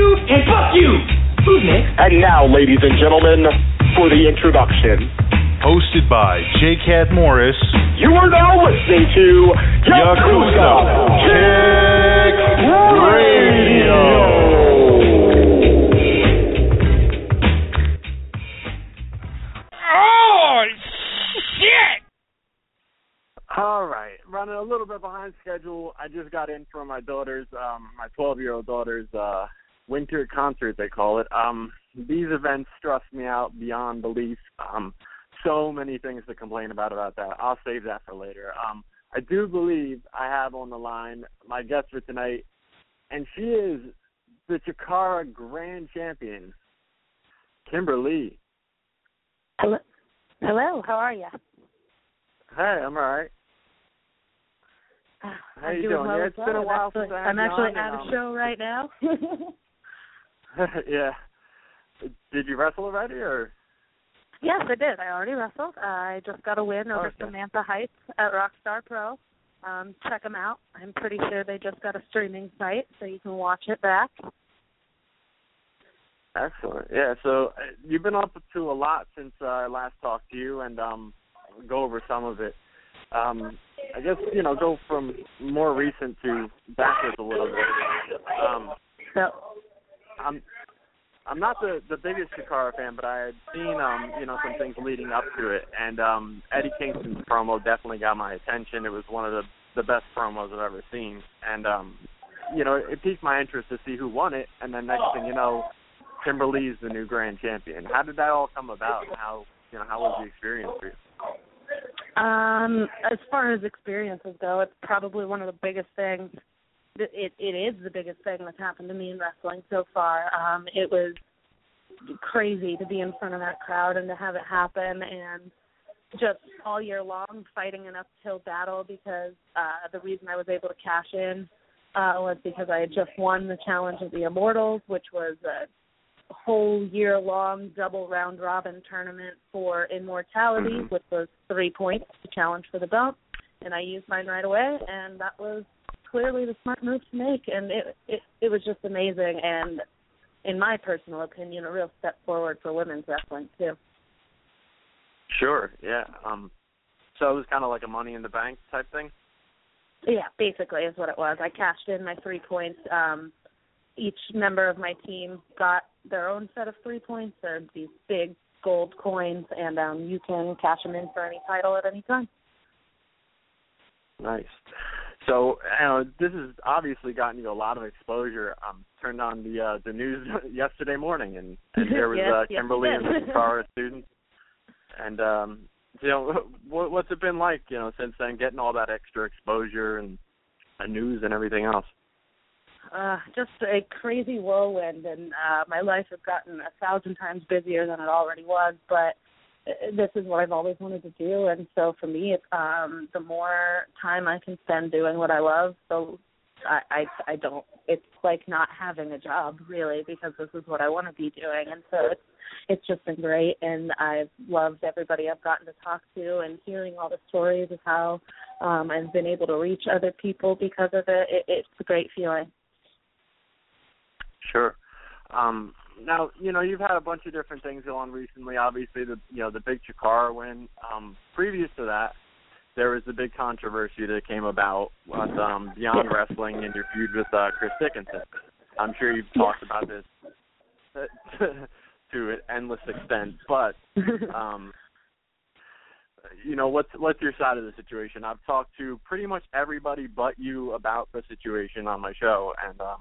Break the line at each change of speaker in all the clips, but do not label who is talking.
and fuck you. Who's next?
And now, ladies and gentlemen, for the introduction.
Hosted by J. Cat Morris.
You are now listening to Yakuza Kick Radio.
Oh, shit!
All right, running a little bit behind schedule. I just got in from my daughter's, um, my 12-year-old daughter's uh, winter concert. They call it. Um, these events stress me out beyond belief. Um, so many things to complain about about that. I'll save that for later. Um, I do believe I have on the line my guest for tonight, and she is the Chikara Grand Champion, Kimber Lee.
Hello. Hello, how are you?
Hey, I'm all right. How
I'm
you
doing
doing?
well
Yeah, it's
well.
been a while
actually,
since I had
I'm actually
on,
at a show right now.
yeah. Did you wrestle already, or?
yes, I did. I already wrestled. I just got a win over
Okay.
Samantha Heights at Rockstar Pro. Um, check them out. I'm pretty sure they just got a streaming site, so you can watch it back.
Excellent. Yeah. So uh, you've been up to a lot since uh, I last talked to you, and um, go over some of it. Um, I guess you know go from more recent to backwards a little bit. Um,
So
I'm I'm not the the biggest Chikara fan, but I had seen um you know some things leading up to it, and um Eddie Kingston's promo definitely got my attention. It was one of the the best promos I've ever seen, and um you know it piqued my interest to see who won it, and then next thing you know, Kimber Lee's the new grand champion. How did that all come about? And how you know how was the experience for you?
Um, as far as experiences go, it's probably one of the biggest things. It it, is the biggest thing that's happened to me in wrestling so far. Um, it was crazy to be in front of that crowd and to have it happen, and just all year long fighting an uphill battle because uh, the reason I was able to cash in uh, was because I had just won the challenge of the Immortals, which was a whole year long double round robin tournament for immortality, which was three points to challenge for the belt. And I used mine right away and that was clearly the smart move to make and it it, it was just amazing and in my personal opinion, a real step forward for women's wrestling too.
Sure. Yeah. Um. So it was kind of like a Money in the Bank type thing.
Yeah, basically is what it was. I cashed in my three points. Um, each member of my team got their own set of three points. They're these big gold coins, and um, you can cash them in for any title at any time.
Nice. So, you know, this has obviously gotten you a lot of exposure. Um, turned on the uh, the news yesterday morning, and, and there was
yes,
uh,
Kimber
Lee
it
and Cara students. And um, you know, what, what's it been like? You know, since then, getting all that extra exposure and uh, news and everything else.
Uh, just a crazy whirlwind, and uh, my life has gotten a thousand times busier than it already was. But this is what I've always wanted to do, and so for me, it's um, the more time I can spend doing what I love, so I, I I don't. It's like not having a job really, because this is what I want to be doing, and so it's it's just been great, and I've loved everybody I've gotten to talk to, and hearing all the stories of how um, I've been able to reach other people because of it. it it's a great feeling.
Sure. Um, now, you know, you've had a bunch of different things go on recently. Obviously, the you know the big Chikara win. Um, previous to that, there was the big controversy that came about with um, Beyond Wrestling and your feud with uh, Chris Dickinson. I'm sure you've talked about this to an endless extent, but um, you know, what's what's your side of the situation? I've talked to pretty much everybody but you about the situation on my show, and um,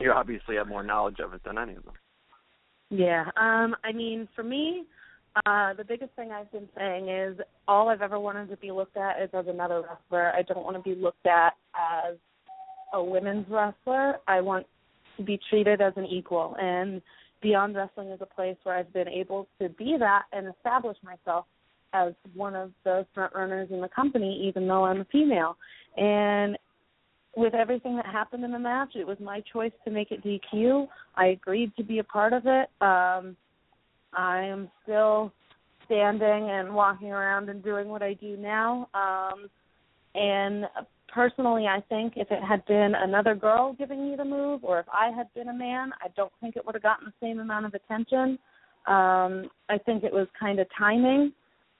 you obviously have more knowledge of it than any of them.
Yeah. Um, I mean, for me, uh, the biggest thing I've been saying is all I've ever wanted to be looked at is as another wrestler. I don't want to be looked at as a women's wrestler. I want to be treated as an equal. And Beyond Wrestling is a place where I've been able to be that and establish myself as one of the front runners in the company, even though I'm a female. And with everything that happened in the match, it was my choice to make it DQ. I agreed to be a part of it. Um, I am still standing and walking around and doing what I do now. Um, and personally, I think if it had been another girl giving me the move, or if I had been a man, I don't think it would have gotten the same amount of attention. Um, I think it was kind of timing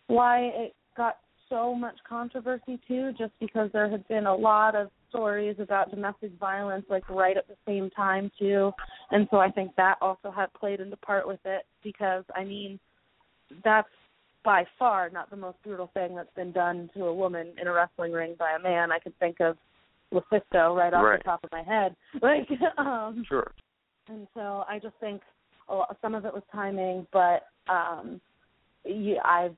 why it got so much controversy too, just because there had been a lot of stories about domestic violence like right at the same time too, and so I think that also had played into part with it because I mean that's by far not the most brutal thing that's been done to a woman in a wrestling ring by a man. I could think of Lufisto right off
Right.
the top of my head. Like um
Sure.
and so I just think a lot, some of it was timing, but um you, I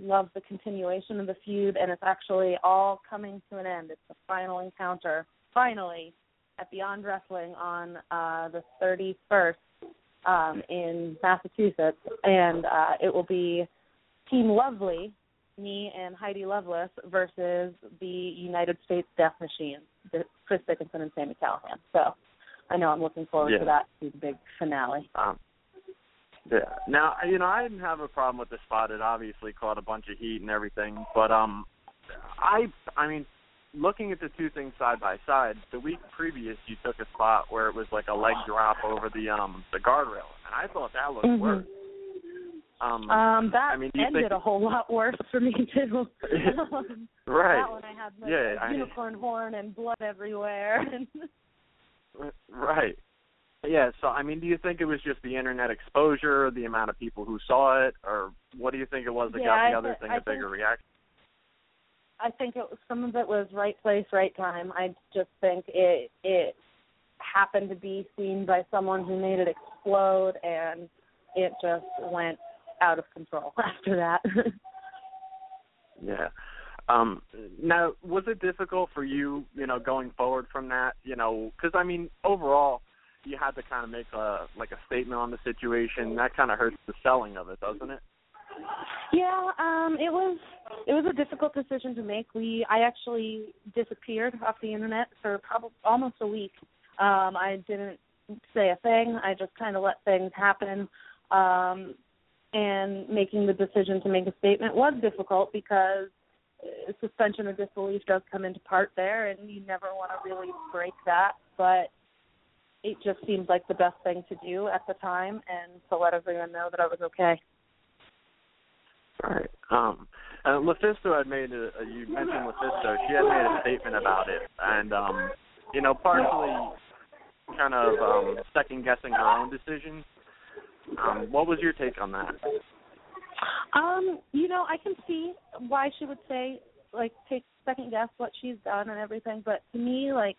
love the continuation of the feud, and it's actually all coming to an end. It's the final encounter, finally, at Beyond Wrestling on uh, the 31st um, in Massachusetts, and uh, it will be Team Lovely, me and Heidi Lovelace versus the United States Death Machine, Chris Dickinson and Sammy Callahan. So I know I'm looking forward
Yeah.
to that to the big finale.
Um, yeah. Now, you know, I didn't have a problem with the spot. It obviously caught a bunch of heat and everything, but um, I, I mean, looking at the two things side by side, the week previous you took a spot where it was like a leg drop over the um the guardrail, and I thought that looked
Mhm.
worse. Um,
Um, that
I mean,
ended
think-
a whole lot worse for me too. um,
right.
That one I had like
Yeah, I-
unicorn horn and blood everywhere.
Right. Yeah, so I mean, do you think it was just the internet exposure, the amount of people who saw it, or what do you think it was that
Yeah,
got the
I
other
thi-
thing
I
a bigger
think-
reaction?
I think it was, some of it was right place, right time. I just think it it happened to be seen by someone who made it explode, and it just went out of control after that.
Yeah. Um now was it difficult for you, you know, going forward from that, you know, cuz I mean, overall you had to kind of make a like a statement on the situation. That kind of hurts the selling of it, doesn't it?
Yeah, um, it was it was a difficult decision to make. We I actually disappeared off the internet for probably almost a week. Um, I didn't say a thing. I just kind of let things happen. Um, and making the decision to make a statement was difficult because uh, suspension of disbelief does come into part there, and you never want to really break that. But it just seemed like the best thing to do at the time, and to let everyone know that I was okay.
Right. Um Uh, Lufisto had made a, you mentioned Lufisto. She had made a statement about it, and um, you know, partially kind of um, second guessing her own decisions. Um, what was your take on that?
Um, you know, I can see why she would say like take second guess what she's done and everything, but to me, like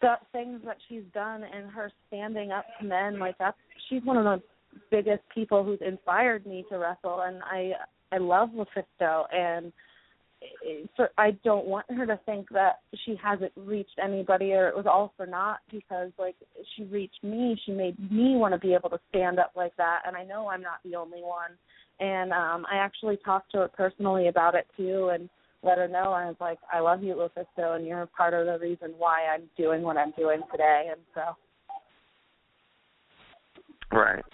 the things that she's done and her standing up to men, like that she's one of the biggest people who's inspired me to wrestle, and I I love Lufisto, and for, I don't want her to think that she hasn't reached anybody or it was all for naught because like she reached me, she made me want to be able to stand up like that, and I know I'm not the only one. And um I actually talked to her personally about it too, and let her know I was like, I love you, Lufisto, and you're part of the reason why I'm doing what I'm doing today, and so.
Right.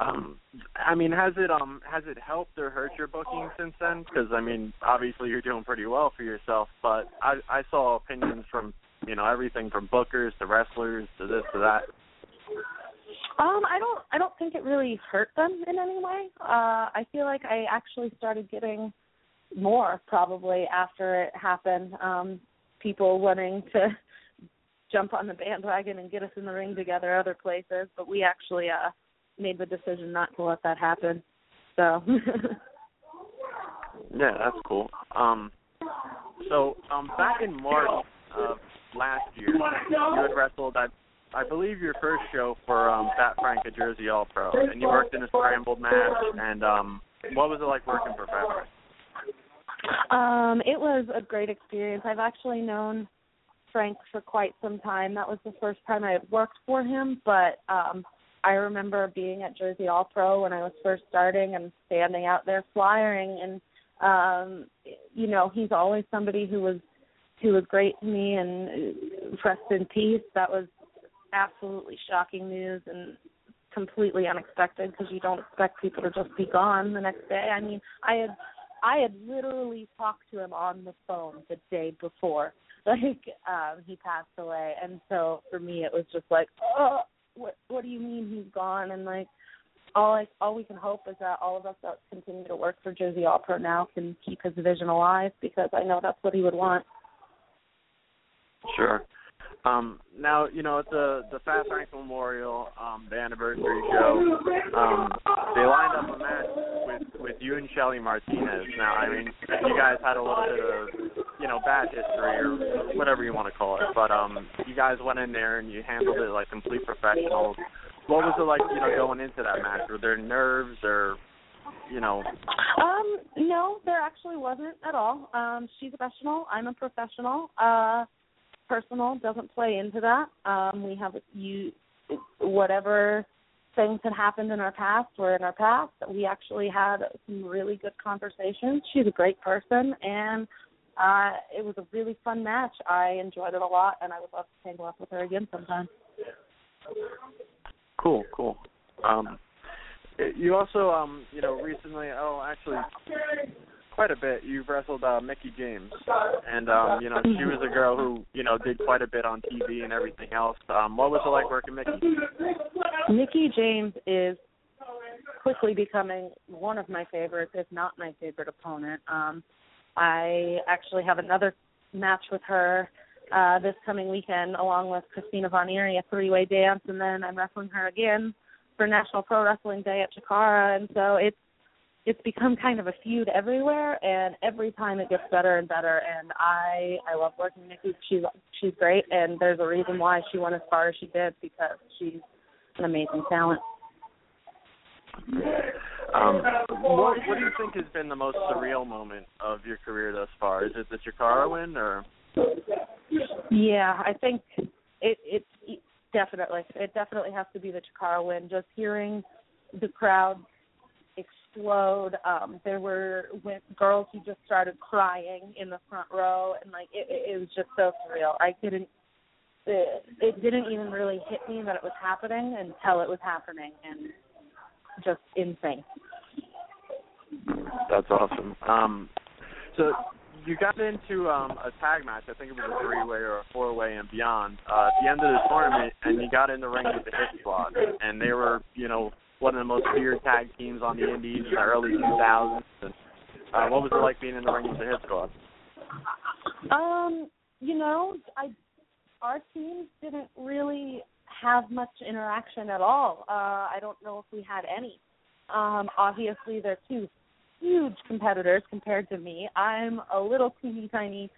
Um, I mean, has it um has it helped or hurt your booking since then? Because I mean, obviously you're doing pretty well for yourself, but I I saw opinions from you know everything from bookers to wrestlers to this to that.
Um, I don't I don't think it really hurt them in any way. Uh, I feel like I actually started getting more probably after it happened. Um, people wanting to jump on the bandwagon and get us in the ring together other places, but we actually uh made the decision not to let that happen. So
Yeah, that's cool. Um so um back in March of last year you had wrestled I I believe your first show for um Fat Frank at Jersey All Pro and you worked in a scrambled match and um what was it like working for Fat Frank?
Um, it was a great experience. I've actually known Frank for quite some time. That was the first time I had worked for him, but um I remember being at Jersey All Pro when I was first starting and standing out there flyering and um you know, he's always somebody who was who was great to me and rest in peace. That was absolutely shocking news and completely unexpected because you don't expect people to just be gone the next day. I mean, I had I had literally talked to him on the phone the day before. Like um he passed away and so for me it was just like, "Oh, what what do you mean he's gone?" and like all I all we can hope is that all of us that continue to work for Jersey All now can keep his vision alive because I know that's what he would want.
Sure. Um, now you know at the the Fat Frank Memorial, um, the anniversary show. Um, they lined up a match with with you and Shelly Martinez. Now I mean you guys had a little bit of you know bad history or whatever you want to call it, but um, you guys went in there and you handled it like complete professionals. What was it like you know going into that match? Were there nerves or you know?
Um, no, there actually wasn't at all. Um, she's a professional. I'm a professional. Uh personal doesn't play into that. Um, we have you whatever things had happened in our past were in our past. We actually had some really good conversations. She's a great person and uh it was a really fun match. I enjoyed it a lot and I would love to tangle up with her again sometime.
Cool, cool. Um you also um you know recently oh actually quite a bit. You've wrestled uh, Mickie James, and um, you know she was a girl who you know did quite a bit on TV and everything else. Um, what was it like working Mickie?
Mickie James is quickly becoming one of my favorites, if not my favorite opponent. Um, I actually have another match with her uh, this coming weekend, along with Christina Von Eerie, a three-way dance, and then I'm wrestling her again for National Pro Wrestling Day at Chikara, and so it's it's become kind of a feud everywhere and every time it gets better and better and i i love working with Mickie she's she's great and there's a reason why she went as far as she did because she's an amazing talent.
Um what what do you think has been the most surreal moment of your career thus far? Is it the chikara win or?
Yeah i think it it definitely. It definitely has to be the chikara win. Just hearing the crowd explode. Um, there were girls who just started crying in the front row, and like it, it was just so surreal. I couldn't. It, it didn't even really hit me that it was happening until it was happening, and just insane.
That's awesome. Um, so you got into um, a tag match. I think it was a three-way or a four-way and beyond uh, at the end of the tournament, and you got in the ring with the Hit Squad, and they were, you know, one of the most feared tag teams on the Indies in the early 2000s. And, Uh, what was it like being in the ring with the Hit Squad?
Um, you know, I our teams didn't really have much interaction at all. Uh, I don't know if we had any. Um, obviously, they're two huge competitors compared to me. I'm a little teeny tiny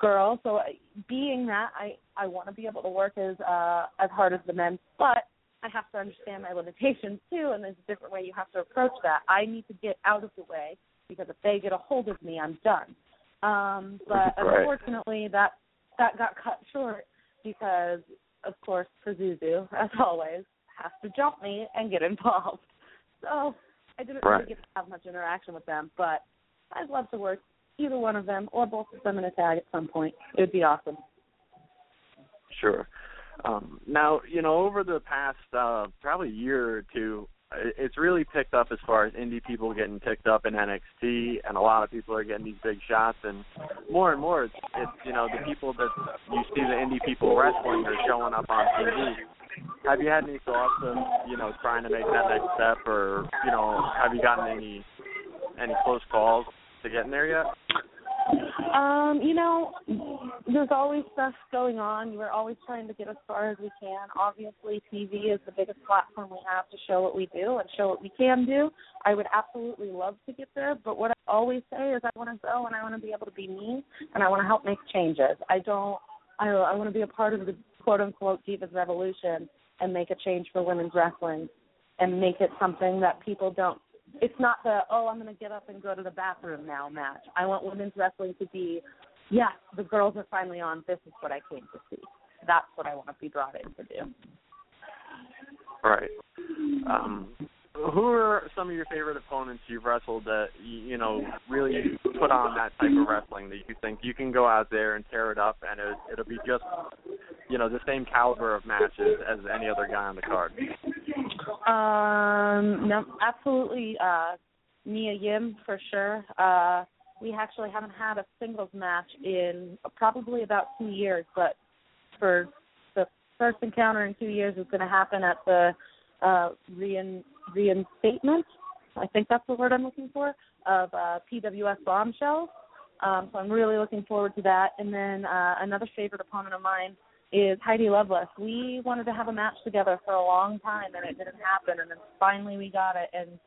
girl, so being that, I I want to be able to work as uh, as hard as the men, but I have to understand my limitations too, and there's a different way you have to approach that. I need to get out of the way because if they get a hold of me, I'm done. Um, but
Right.
unfortunately, that that got cut short because, of course, Pazuzu, as always, has to jump me and get involved. So I didn't
Right.
really get to have much interaction with them, but I'd love to work either one of them or both of them in a tag at some point. It would be awesome.
Sure. Um, now, you know, over the past uh, probably year or two, it's really picked up as far as indie people getting picked up in NXT, and a lot of people are getting these big shots. And more and more, it's, it's you know the people that you see the indie people wrestling are showing up on TV. Have you had any thoughts of you know trying to make that next step, or you know have you gotten any any close calls to getting there yet?
Um, you know, there's always stuff going on. We're always trying to get as far as we can. Obviously, TV is the biggest platform we have to show what we do and show what we can do. I would absolutely love to get there, but what I always say is I want to go and I want to be able to be me and I want to help make changes. I don't. I I want to be a part of the quote unquote Divas Revolution and make a change for women's wrestling and make it something that people don't it's not the oh I'm going to get up and go to the bathroom now match. I want women's wrestling to be yes, the girls are finally on. This is what I came to see. That's what I want to be brought in to do.
Right. Um, who are some of your favorite opponents you've wrestled that you, know really put on that type of wrestling that you think you can go out there and tear it up and it, it'll be just you know the same caliber of matches as any other guy on the card.
Um, no, absolutely. Uh, Mia Yim for sure. Uh, we actually haven't had a singles match in probably about two years, but for the first encounter in two years is going to happen at the uh, rein, reinstatement. I think that's the word I'm looking for of uh, PWS Bombshells. Um, so I'm really looking forward to that. And then uh, another favorite opponent of mine is Heidi Lovelace. We wanted to have a match together for a long time, and it didn't happen. And then finally we got it, and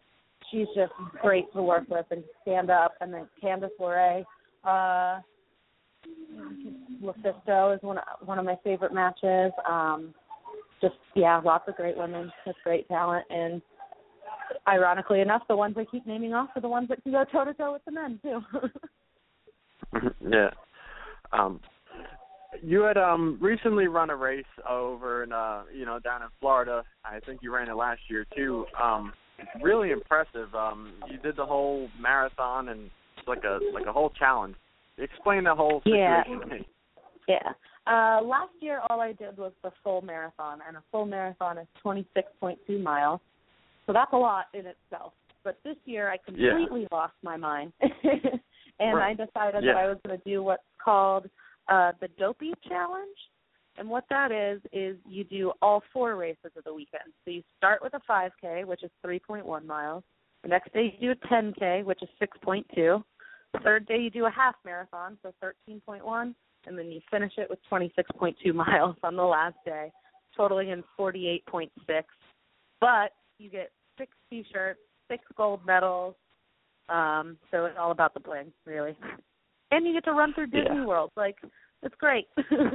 she's just great to work with and stand up. And then Candice LeRae, uh, Lufisto is one of, one of my favorite matches. Um, just yeah, lots of great women with great talent, and ironically enough, the ones I keep naming off are the ones that can go toe to toe with the men too.
yeah. Um, you had um recently run a race over in uh you know down in Florida. I think you ran it last year too. Um really impressive. Um you did the whole marathon and it's like a like a whole challenge. Explain the whole
Yeah.
situation to me.
Yeah. Uh, last year, all I did was the full marathon, and a full marathon is 26.2 miles. So that's a lot in itself. But this year, I completely lost my mind, and
Right.
I decided
Yeah.
that I was going to do what's called uh, the Dopey Challenge. And what that is is you do all four races of the weekend. So you start with a 5K, which is 3.1 miles. The next day you do a 10K, which is 6.2. Third day you do a half marathon, so 13.1, and then you finish it with 26.2 miles on the last day, totaling in 48.6. But you get six T-shirts, six gold medals. Um, so it's all about the bling, really. And you get to run through Disney
Yeah.
World. Like it's great.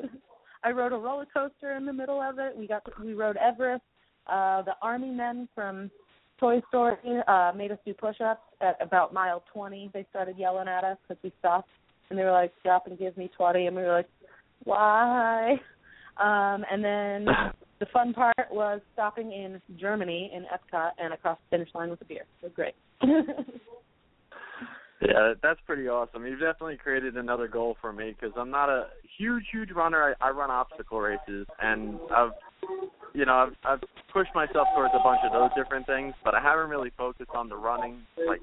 I rode a roller coaster in the middle of it. We got to, we rode Everest. Uh, the army men from Toy Story uh, made us do push-ups at about mile 20. They started yelling at us because we stopped, and they were like, "Stop and give me 20," and we were like, "Why?" Um, and then the fun part was stopping in Germany in Epcot and across the finish line with a beer. So great.
Yeah, that's pretty awesome. You've definitely created another goal for me because I'm not a huge, huge runner. I, I run obstacle races, and I've, you know, I've, I've pushed myself towards a bunch of those different things, but I haven't really focused on the running, like,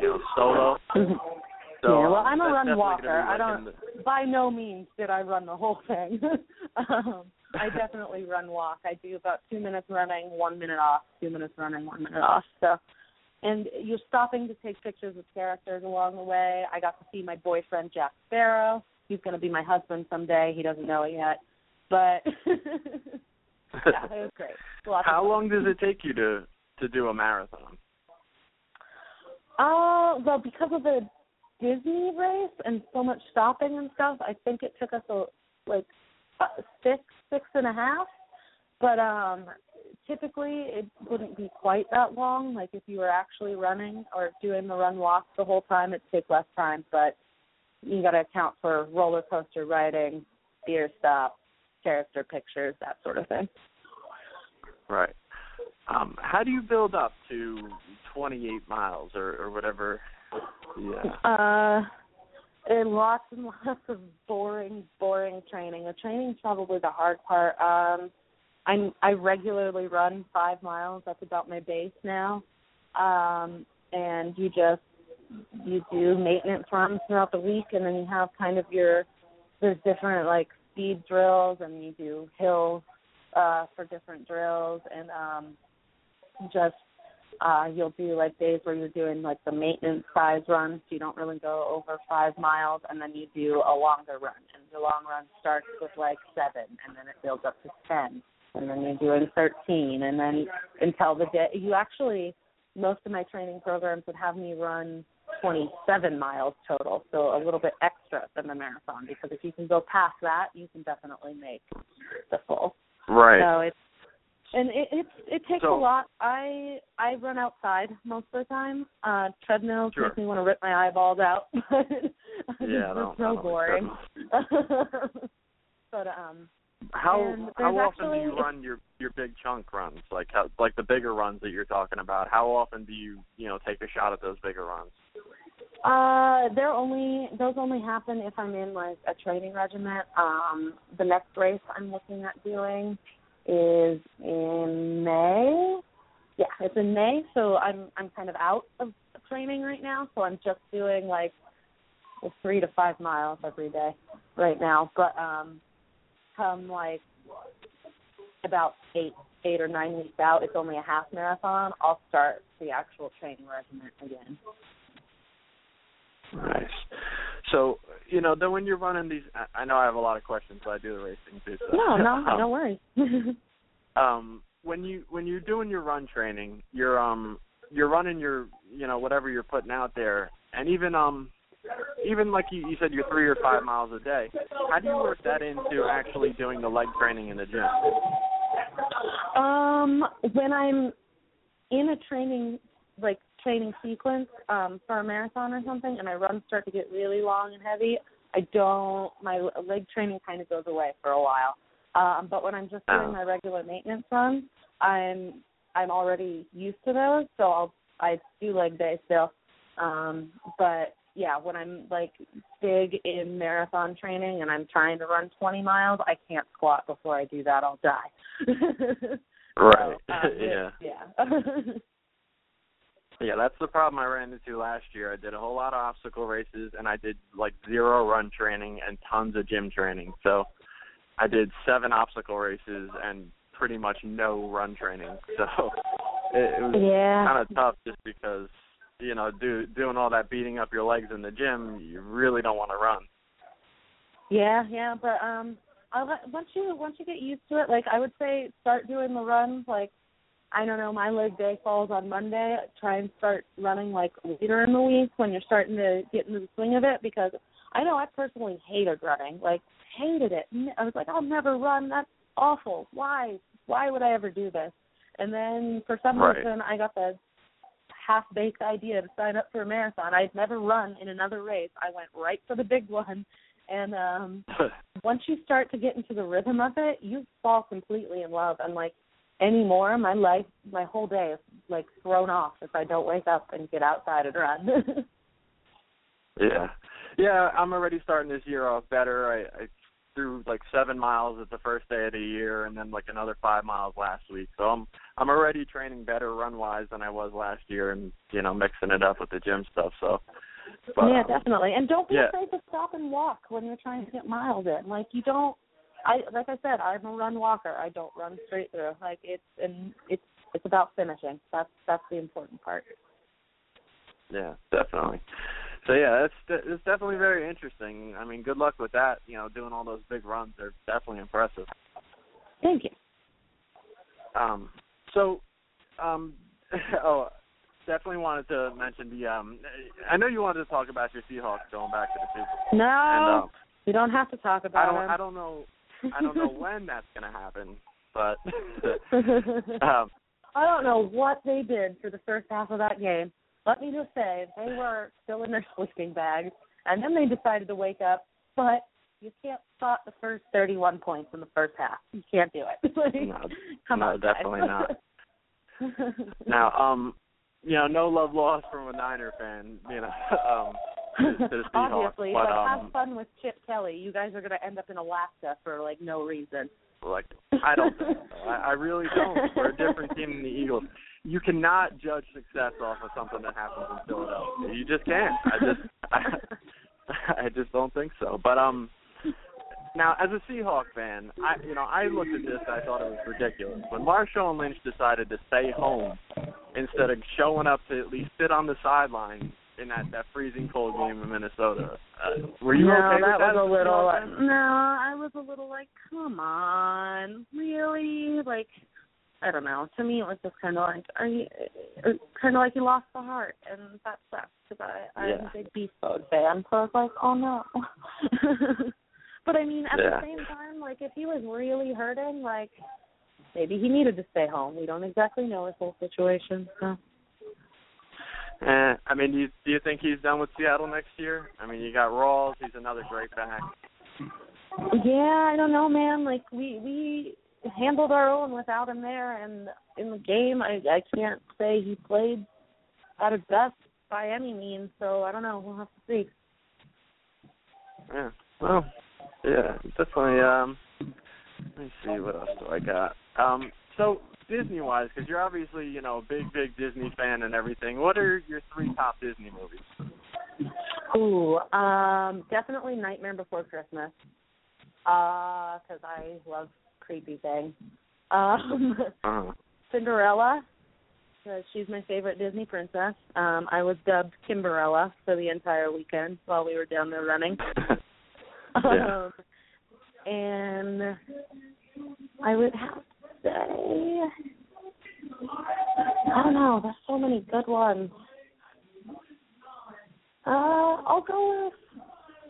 you know, solo. So
yeah, well, I'm a run walker.
gonna
I don't.
the-
By no means did I run the whole thing. um, I definitely run walk. I do about two minutes running, one minute off, two minutes running, one minute off. So, and you're stopping to take pictures of characters along the way. I got to see my boyfriend Jack Sparrow. He's going to be my husband someday. He doesn't know it yet, but yeah, it was great. Lots
How long does it take you to to do a marathon?
Uh, well, because of the Disney race and so much stopping and stuff, I think it took us a like six, six and a half. But um, typically, it wouldn't be quite that long. Like if you were actually running or doing the run walk the whole time, it'd take less time. But you got to account for roller coaster riding, beer stop, character pictures, that sort of thing.
Right. Um, how do you build up to 28 miles or, or whatever? Yeah.
Uh, and lots and lots of boring, boring training. The training's probably the hard part. Um, I'm I regularly run five miles. That's about my base now. Um, and you just you do maintenance runs throughout the week, and then you have kind of your there's different like speed drills, and you do hills uh, for different drills, and um, just uh you'll do like days where you're doing like the maintenance size runs. So you don't really go over five miles and then you do a longer run. And the long run starts with like seven and then it builds up to ten. And then you're doing thirteen. And then until the day you actually most of my training programs would have me run twenty seven miles total so a little bit extra than the marathon because if you can go past that you can definitely make the full.
Right.
so it's and it it it takes
So-
a lot. I I run outside most of the time. Uh treadmills
Sure.
make me want to rip my eyeballs out. but
yeah. I
it's so boring. but um
How how often do you run your your big chunk runs? Like how like the bigger runs that you're talking about. How often do you you know take a shot at those bigger runs?
uh they're only those only happen if I'm in like a training regiment. Um the next race I'm looking at doing is in May. Yeah, it's in May, so I'm I'm kind of out of training right now, so I'm just doing like three to five miles every day right now. But um come like about eight eight or nine weeks out, it's only a half marathon, I'll start the actual training regiment again.
Nice. So you know, then when you're running these, I- I know I have a lot of questions, but I do the racing too. So.
No, no,
Um,
no worries.
um when you when you're doing your run training you're um you're running your you know whatever you're putting out there and even um even like you, you said you're three or five miles a day how do you work that into actually doing the leg training in the gym
Um, when I'm in a training like training sequence um for a marathon or something and my runs start to get really long and heavy, I don't my leg training kind of goes away for a while. Um but when I'm just doing my regular maintenance runs, I'm I'm already used to those, so I'll I do leg day still. Um but yeah, when I'm like big in marathon training and I'm trying to run 20 miles, I can't squat before I do that. I'll die.
right
So, um,
yeah
yeah.
yeah that's the problem i ran into last year i did a whole lot of obstacle races and i did like zero run training and tons of gym training so i did seven obstacle races and pretty much no run training so it, it was
yeah.
kind of tough just because you know do doing all that beating up your legs in the gym you really don't want to run
Yeah, yeah, but um, I once you once you get used to it, like I would say, start doing the runs. Like I don't know, my leg day falls on Monday. Try and start running like later in the week when you're starting to get into the swing of it. Because I know I personally hated running, like hated it. I was like, I'll never run. That's awful. Why? Why would I ever do this? And then for some
Right.
reason, I got the half-baked idea to sign up for a marathon. I'd never run in another race. I went right for the big one, and um once you start to get into the rhythm of it, you fall completely in love. And like anymore, my life, my whole day is like thrown off if I don't wake up and get outside and run.
yeah yeah i'm already starting this year off better i i threw like seven miles at the first day of the year and then like another five miles last week so i'm i'm already training better run wise than i was last year and you know mixing it up with the gym stuff so but,
yeah,
um,
definitely. And don't be
yeah.
afraid to stop and walk when you're trying to get miles in. Like you don't. I like I said, I'm a run walker. I don't run straight through. Like it's and it's it's about finishing. That's that's the important part.
Yeah, definitely. So yeah, it's it's definitely very interesting. I mean, good luck with that. You know, doing all those big runs, they're definitely impressive.
Thank you.
Um, so, um, oh, definitely wanted to mention the. Um, I know you wanted to talk about your Seahawks going back to the Super Bowl.
No,
And, um,
you don't have to talk about.
I don't.
him.
I don't know. I don't know when that's gonna happen, but um,
I don't know what they did for the first half of that game. Let me just say they were still in their sleeping bags, and then they decided to wake up. But you can't spot the first 31 points in the first half. You can't do it.
No,
Come
no,
on,
definitely not. Now, um, you know, no love lost from a Niner fan. You know, um, to, to the Seahawks,
Obviously,
but,
but
um,
have fun with Chip Kelly. You guys are going to end up in Alaska for like no reason.
Like I don't think so. I, I really don't. We're a different team than the Eagles. You cannot judge success off of something that happens in Philadelphia. You just can't. I just I, I just don't think so. But um now as a Seahawk fan, I you know, I looked at this I thought it was ridiculous. When Marshawn Lynch decided to stay home instead of showing up to at least sit on the sideline in that, that freezing cold game in Minnesota. Uh, were you
no,
okay
that
with that?
was a little.
Fan?
No, I was a little like, come on, really? Like, I don't know. To me, it was just kind of like, are you? Kind of like you lost the heart, and that sucks because I I'm
Yeah.
a big Beast Mode fan. So I was like, oh no. but I mean, at
Yeah.
the same time, like if he was really hurting, like maybe he needed to stay home. We don't exactly know his whole situation, so.
Eh, I mean, do you do you think he's done with Seattle next year? I mean, you got Rawls. He's another great back.
Yeah, I don't know, man. Like we we handled our own without him there, and in the game, I I can't say he played at his best by any means. So I don't know. We'll have to see.
Yeah. Well, yeah, definitely. Um, let me see what else do I got. Um, so Disney wise, because you're obviously you know a big big Disney fan and everything. What are your three top Disney movies?
Ooh, um, definitely Nightmare Before Christmas. Uh, 'cause I love creepy things. Um,
Uh,
Cinderella, because she's my favorite Disney princess. Um, I was dubbed Kimberella for the entire weekend while we were down there running.
Yeah.
Um, and I would have say, I don't know. There's so many good ones. Uh, I'll go with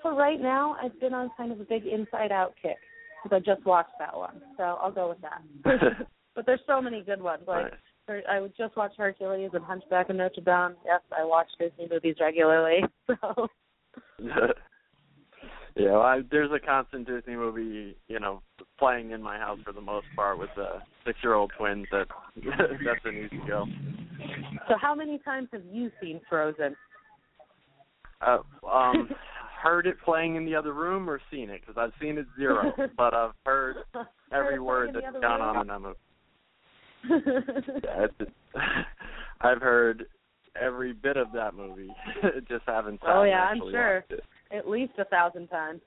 for right now. I've been on kind of a big Inside Out kick because I just watched that one, so I'll go with that. but there's so many good ones. Like. Her- I would just watch Hercules and Hunchback of Notre Dame. Yes, I watch Disney movies regularly. So
yeah, well, I, there's a constant Disney movie, you know, playing in my house for the most part with the six-year-old twins. That that's an easy go.
So how many times have you seen Frozen?
Uh, um, heard it playing in the other room or seen it? Because I've seen it zero, but I've heard every word that's gone on in that movie. Yeah, it's, I've heard every bit of that movie. Just haven't.
oh yeah, I'm sure.
it.
At least a thousand times.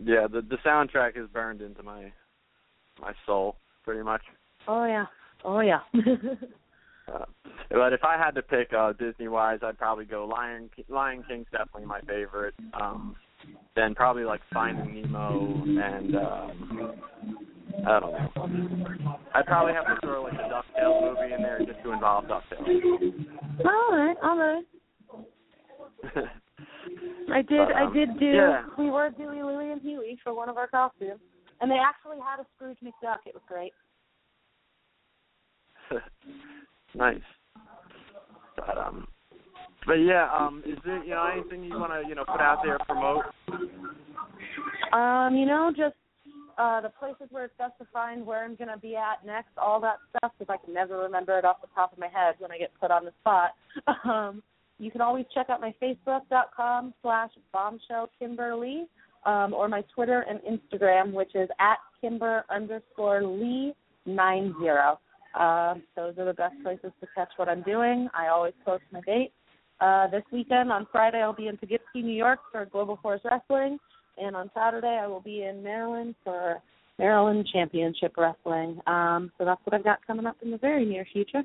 Yeah, the the soundtrack is burned into my my soul, pretty much.
Oh yeah. Oh yeah.
Uh, but if I had to pick uh Disney wise, I'd probably go Lion Lion King's definitely my favorite. Um then probably like Finding Nemo and um I don't know. I'd probably have to throw like the DuckTales movie in there just to involve DuckTales.
all right, all right. I did.
Um,
I did do.
yeah.
We were Dewey, Louie, and Huey for one of our costumes, and they actually had a Scrooge McDuck. It was great.
nice. But um but yeah, um is there you know anything you wanna, you know, put out there, promote?
Um, you know, just uh the places where it's best to find where I'm gonna be at next, all that stuff, because I can never remember it off the top of my head when I get put on the spot. Um, you can always check out my Facebook.com slash bombshell Kimberly, um, or my Twitter and Instagram, which is at Kimber underscore Lee nine zero. Um, those are the best places to catch what I'm doing. I always post my dates. Uh, this weekend on Friday I'll be in Poughkeepsie, New York for Global Force Wrestling, and on Saturday I will be in Maryland for Maryland Championship Wrestling. Um, so that's what I've got coming up in the very near future.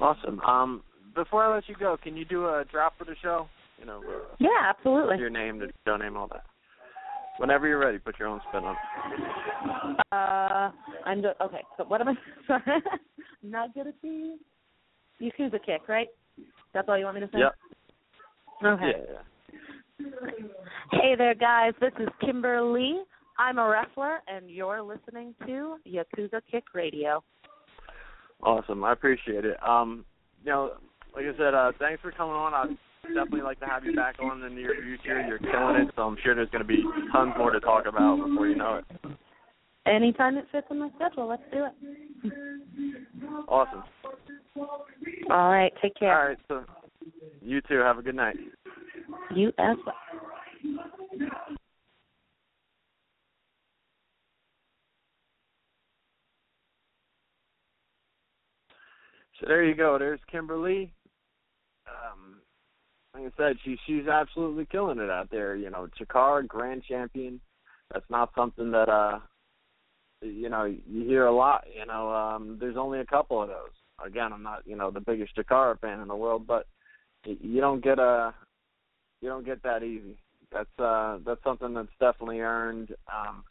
Awesome. Um before I let you go, can you do a drop for the show? You know, uh,
Yeah, absolutely.
your name, the show name, all that. Whenever you're ready, put your own spin on it.
Uh, I'm just okay. So what am I? Sorry, I'm not good at these. Yakuza kick, right? That's all you want me to say?
Yep.
Okay.
Yeah.
Hey there, guys. This is Kimber Lee. I'm a wrestler, and you're listening to Yakuza Kick Radio.
Awesome. I appreciate it. Um, you know, like I said, uh, thanks for coming on. I'd definitely like to have you back on in the near future. You're killing it, so I'm sure there's going to be tons more to talk about before you know it.
Anytime it fits in my schedule, let's do it.
Awesome.
All right. Take care.
All right. So, you too. Have a good night.
You as well.
So there you go. There's Kimber Lee. Like I said, she she's absolutely killing it out there. You know, Chikara Grand Champion. That's not something that uh, you know, you hear a lot. You know, um, there's only a couple of those. Again, I'm not you know the biggest Chikara fan in the world, but you don't get a you don't get that easy. That's uh that's something that's definitely earned. Um,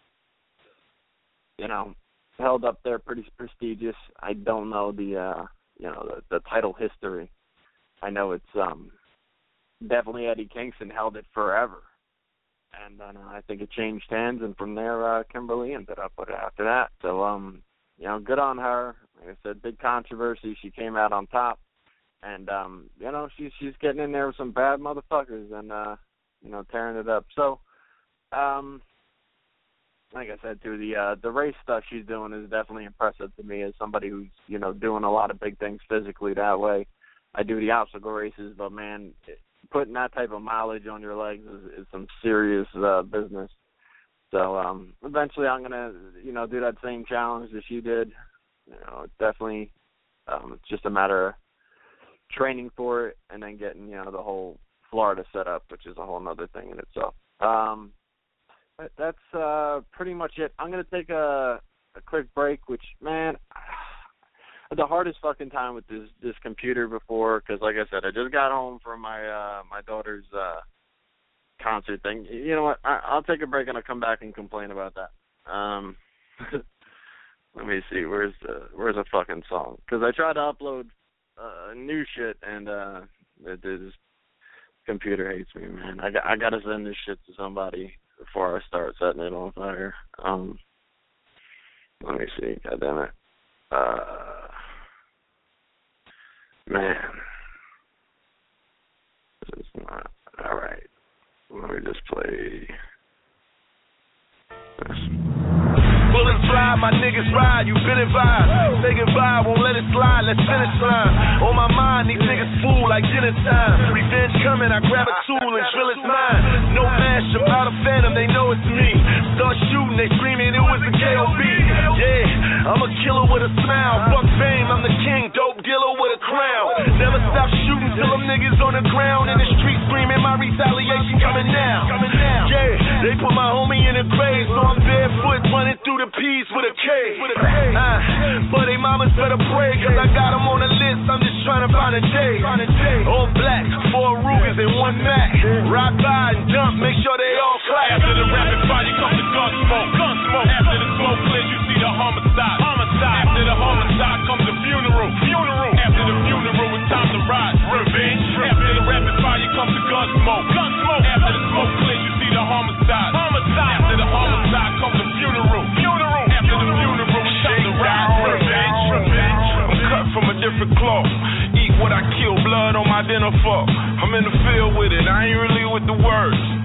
you know, held up there pretty prestigious. I don't know the uh you know the, the title history. I know it's um definitely Eddie Kingston held it forever, and then uh, I think it changed hands, and from there uh, Kimber Lee ended up with it after that. So um you know good on her. Like I said, big controversy. She came out on top, and um you know she's she's getting in there with some bad motherfuckers and uh you know tearing it up. So um like I said too, the uh the race stuff she's doing is definitely impressive to me as somebody who's, you know, doing a lot of big things physically that way. I do the obstacle races, but man, putting that type of mileage on your legs is, is some serious uh business. So um eventually I'm gonna, you know, do that same challenge that you did. You know, it's definitely um it's just a matter of training for it and then getting, you know, the whole Florida setup, which is a whole other thing in itself. Um that's uh pretty much it. I'm gonna take a a quick break, which man, the hardest fucking time with this this computer before, because like I said, I just got home from my uh my daughter's uh concert thing. You know what? I, I'll take a break and I'll come back and complain about that. Um, let me see. Where's the where's a fucking song? Because I tried to upload uh, new shit and uh it, this computer hates me, man. I got I gotta send this shit to somebody before I start setting it on fire. Um, let me see. God damn it. Uh, man, is not all right. Let me just play
fly, my niggas ride, you been advised. Won't let it slide, let's finish line. On my mind, these niggas fool like dinner time. Revenge coming, I grab a tool and drill its. No mash about a phantom, they know it's me. Start shooting, they screaming it was the KOB. Yeah, I'm a killer with a smile. Fuck fame, I'm the king, dope dealer with a crown. Never stop shooting till them niggas on the ground in the street screaming my retaliation coming now. Yeah, they put my homie in a grave, so I'm barefoot running through the peas with a K. Uh, but they mamas better pray, cause I got them on the list, I'm just trying to find a day. All black, four Rugers and one Mac. Ride by and dump, make sure they all clap.
After the rapid fire comes the gun smoke. Gun smoke. After the smoke homicide. Homicide. After the homicide comes the funeral. Funeral. After the funeral, it's time to rise. Revenge. After the rapid fire comes the gun smoke. Gun smoke. After the smoke clears, you see the homicide. Homicide. After the homicide comes the funeral. Funeral. After the funeral, it's time to rise. Revenge. Revenge.
I'm cut from a different cloth. Eat what I kill, blood on my dinner fork. I'm in the field with it, I ain't really with the words.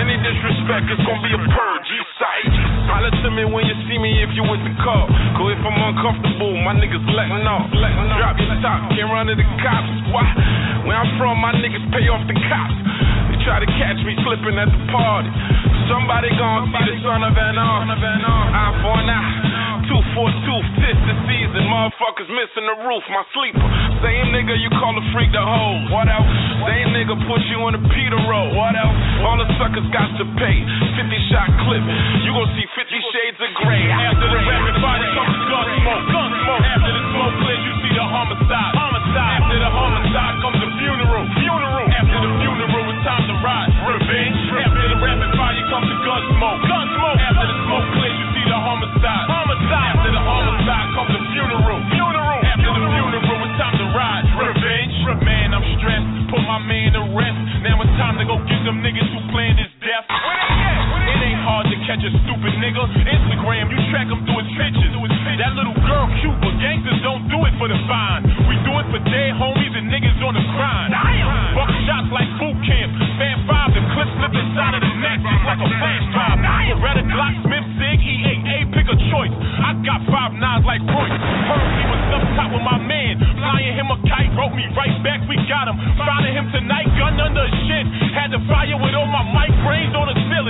Any disrespect, it's gonna be a purge. East side. Holler to me when you see me if you with the car. Cause if I'm uncomfortable, my niggas letting off. Drop your top, can't run to the cops. Why? Where I'm from, my niggas pay off the cops. They try to catch me slipping at the party. Somebody gon' see the son of an arm. Eye for an eye tooth for a tooth. This the season, motherfuckers missing the roof. My sleeper, same nigga you call a freak the hoe. What else? Same nigga put you in a Peter roll. What else? All the suckers got to pay. 50 shot clip, you gon' see 50 shades of gray.
After the rapid fire comes gun smoke. Gun smoke. After the smoke clears, you see the homicide. Homicide. After the homicide comes the funeral. Funeral. After the funeral, it's time to ride. Revenge. After the rapid fire comes the gun smoke. Gun smoke. After the smoke clears, you see the homicide. Homicide. Track him through his pictures. That little girl cute, but gangsters don't do it for the fine. We do it for dead homies and niggas on the grind. Buck shots like boot camp. Fan five, the clip slip inside of the neck just like a flash drive. Beretta Glock, Smith, Sig, EAA, pick a choice. I got five nines like Royce. Heard he was up top with my man. Flying him a kite, wrote me right back, we got him. Finding him tonight, gun under a shit. Had to fire with all my mic brains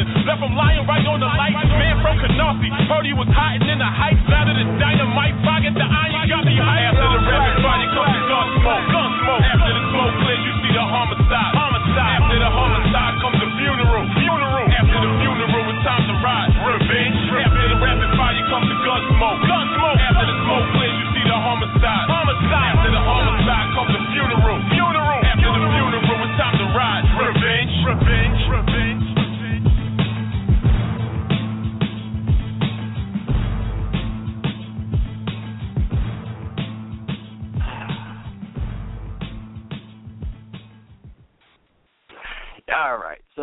ceiling. Left him lying right on the light. Man from Canarsie, heard he was hiding in the heights. Louder than dynamite, pocket the iron, got me high. After the rapid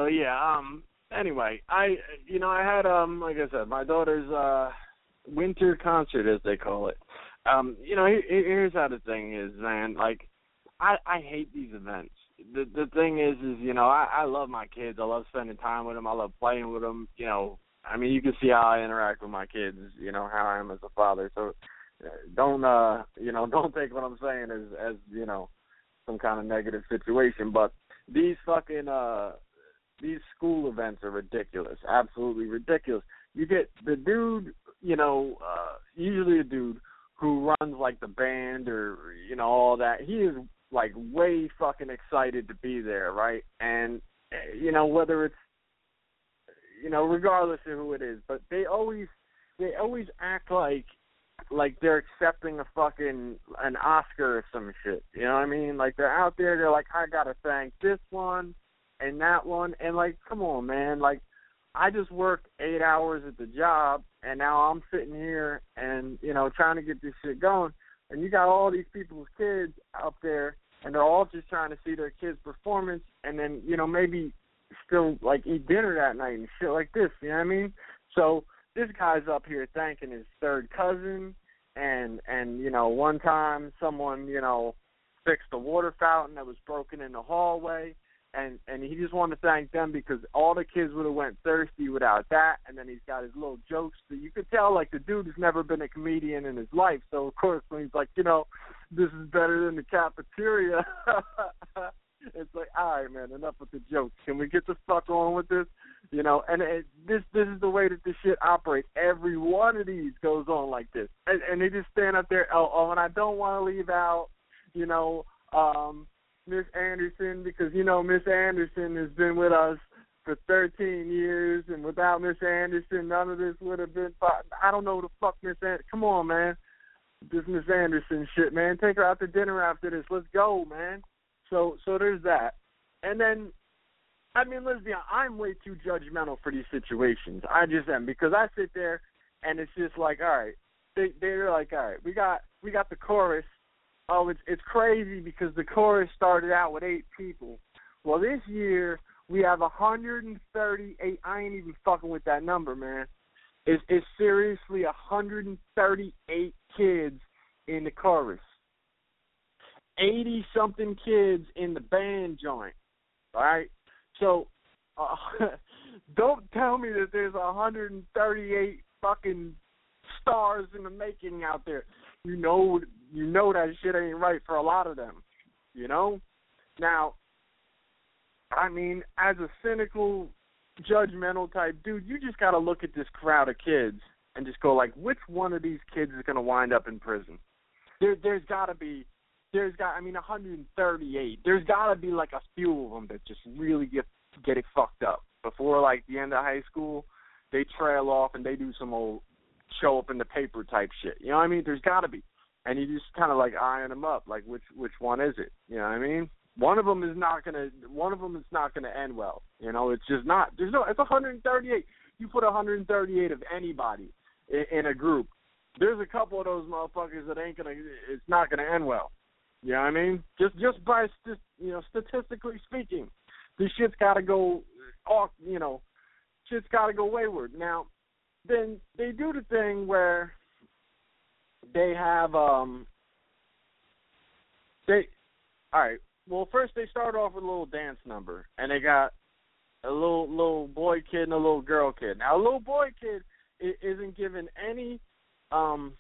Yeah. Um. Anyway, I you know I had um like I said my daughter's uh winter concert as they call it. Um. You know here, here's how the thing is, man. Like I I hate these events. The the thing is is you know I I love my kids. I love spending time with them. I love playing with them. You know. I mean, you can see how I interact with my kids. You know how I am as a father. So don't uh you know don't take what I'm saying as as you know some kind of negative situation. But these fucking uh these school events are ridiculous, absolutely ridiculous. You get the dude, you know, uh usually a dude who runs like the band or you know all that. He is like way fucking excited to be there, right? And eh, you know whether it's you know regardless of who it is, but they always they always act like like they're accepting a fucking an Oscar or some shit. You know what I mean? Like they're out there, they're like, I gotta thank this one and that one. And like, come on man, like I just worked eight hours at the job and now I'm sitting here and, you know, trying to get this shit going. And you got all these people's kids out there and they're all just trying to see their kids' performance and then, you know, maybe still like eat dinner that night and shit like this, you know what I mean? So this guy's up here thanking his third cousin and and you know one time someone you know fixed the water fountain that was broken in the hallway and and he just wanted to thank them because all the kids would have went thirsty without that and then he's got his little jokes that you could tell like the dude has never been a comedian in his life. So of course when he's like you know this is better than the cafeteria it's like all right man enough with the jokes. Can we get the fuck on with this? You know and it, this this is the way that this shit operates. Every one of these goes on like this. And, and they just stand up there. Oh, oh and i don't want to leave out you know um miss anderson because you know miss anderson has been with us for 13 years and without miss anderson none of this would have been i don't know the fuck miss anderson come on man. This miss anderson shit man. Take her out to dinner after this. Let's go man. So so there's that. And then I mean, let's be honest, I'm way too judgmental for these situations. I just am because I sit there and it's just like, all right, they they're like, all right, we got we got the chorus. Oh, it's it's crazy because the chorus started out with eight people. Well, this year we have 138. I ain't even fucking with that number, man. It's it's seriously 138 kids in the chorus. 80 something kids in the band joint. All right? So uh, don't tell me that there's 138 fucking stars in the making out there. You know, you know that shit ain't right for a lot of them. You know. Now, I mean, as a cynical, judgmental type dude, you just got to look at this crowd of kids and just go like, which one of these kids is going to wind up in prison? There, there's got to be there's got I mean 138. There's got to be like a few of them that just really get get it fucked up before like the end of high school. They trail off and they do some old show up in the paper type shit. You know what I mean? There's got to be, and you just kind of like iron them up. Like which which one is it? You know what I mean? One of them is not gonna. One of them is not gonna end well. You know, it's just not. There's no. It's 138. You put 138 of anybody in, in a group. There's a couple of those motherfuckers that ain't gonna. It's not gonna end well. You know what I mean? Just just by st- you know statistically speaking, this shit's got to go off. You know, shit's got to go wayward. Now, then they do the thing where they have um they all right. Well, first they start off with a little dance number, and they got a little little boy kid and a little girl kid. Now, a little boy kid isn't given any um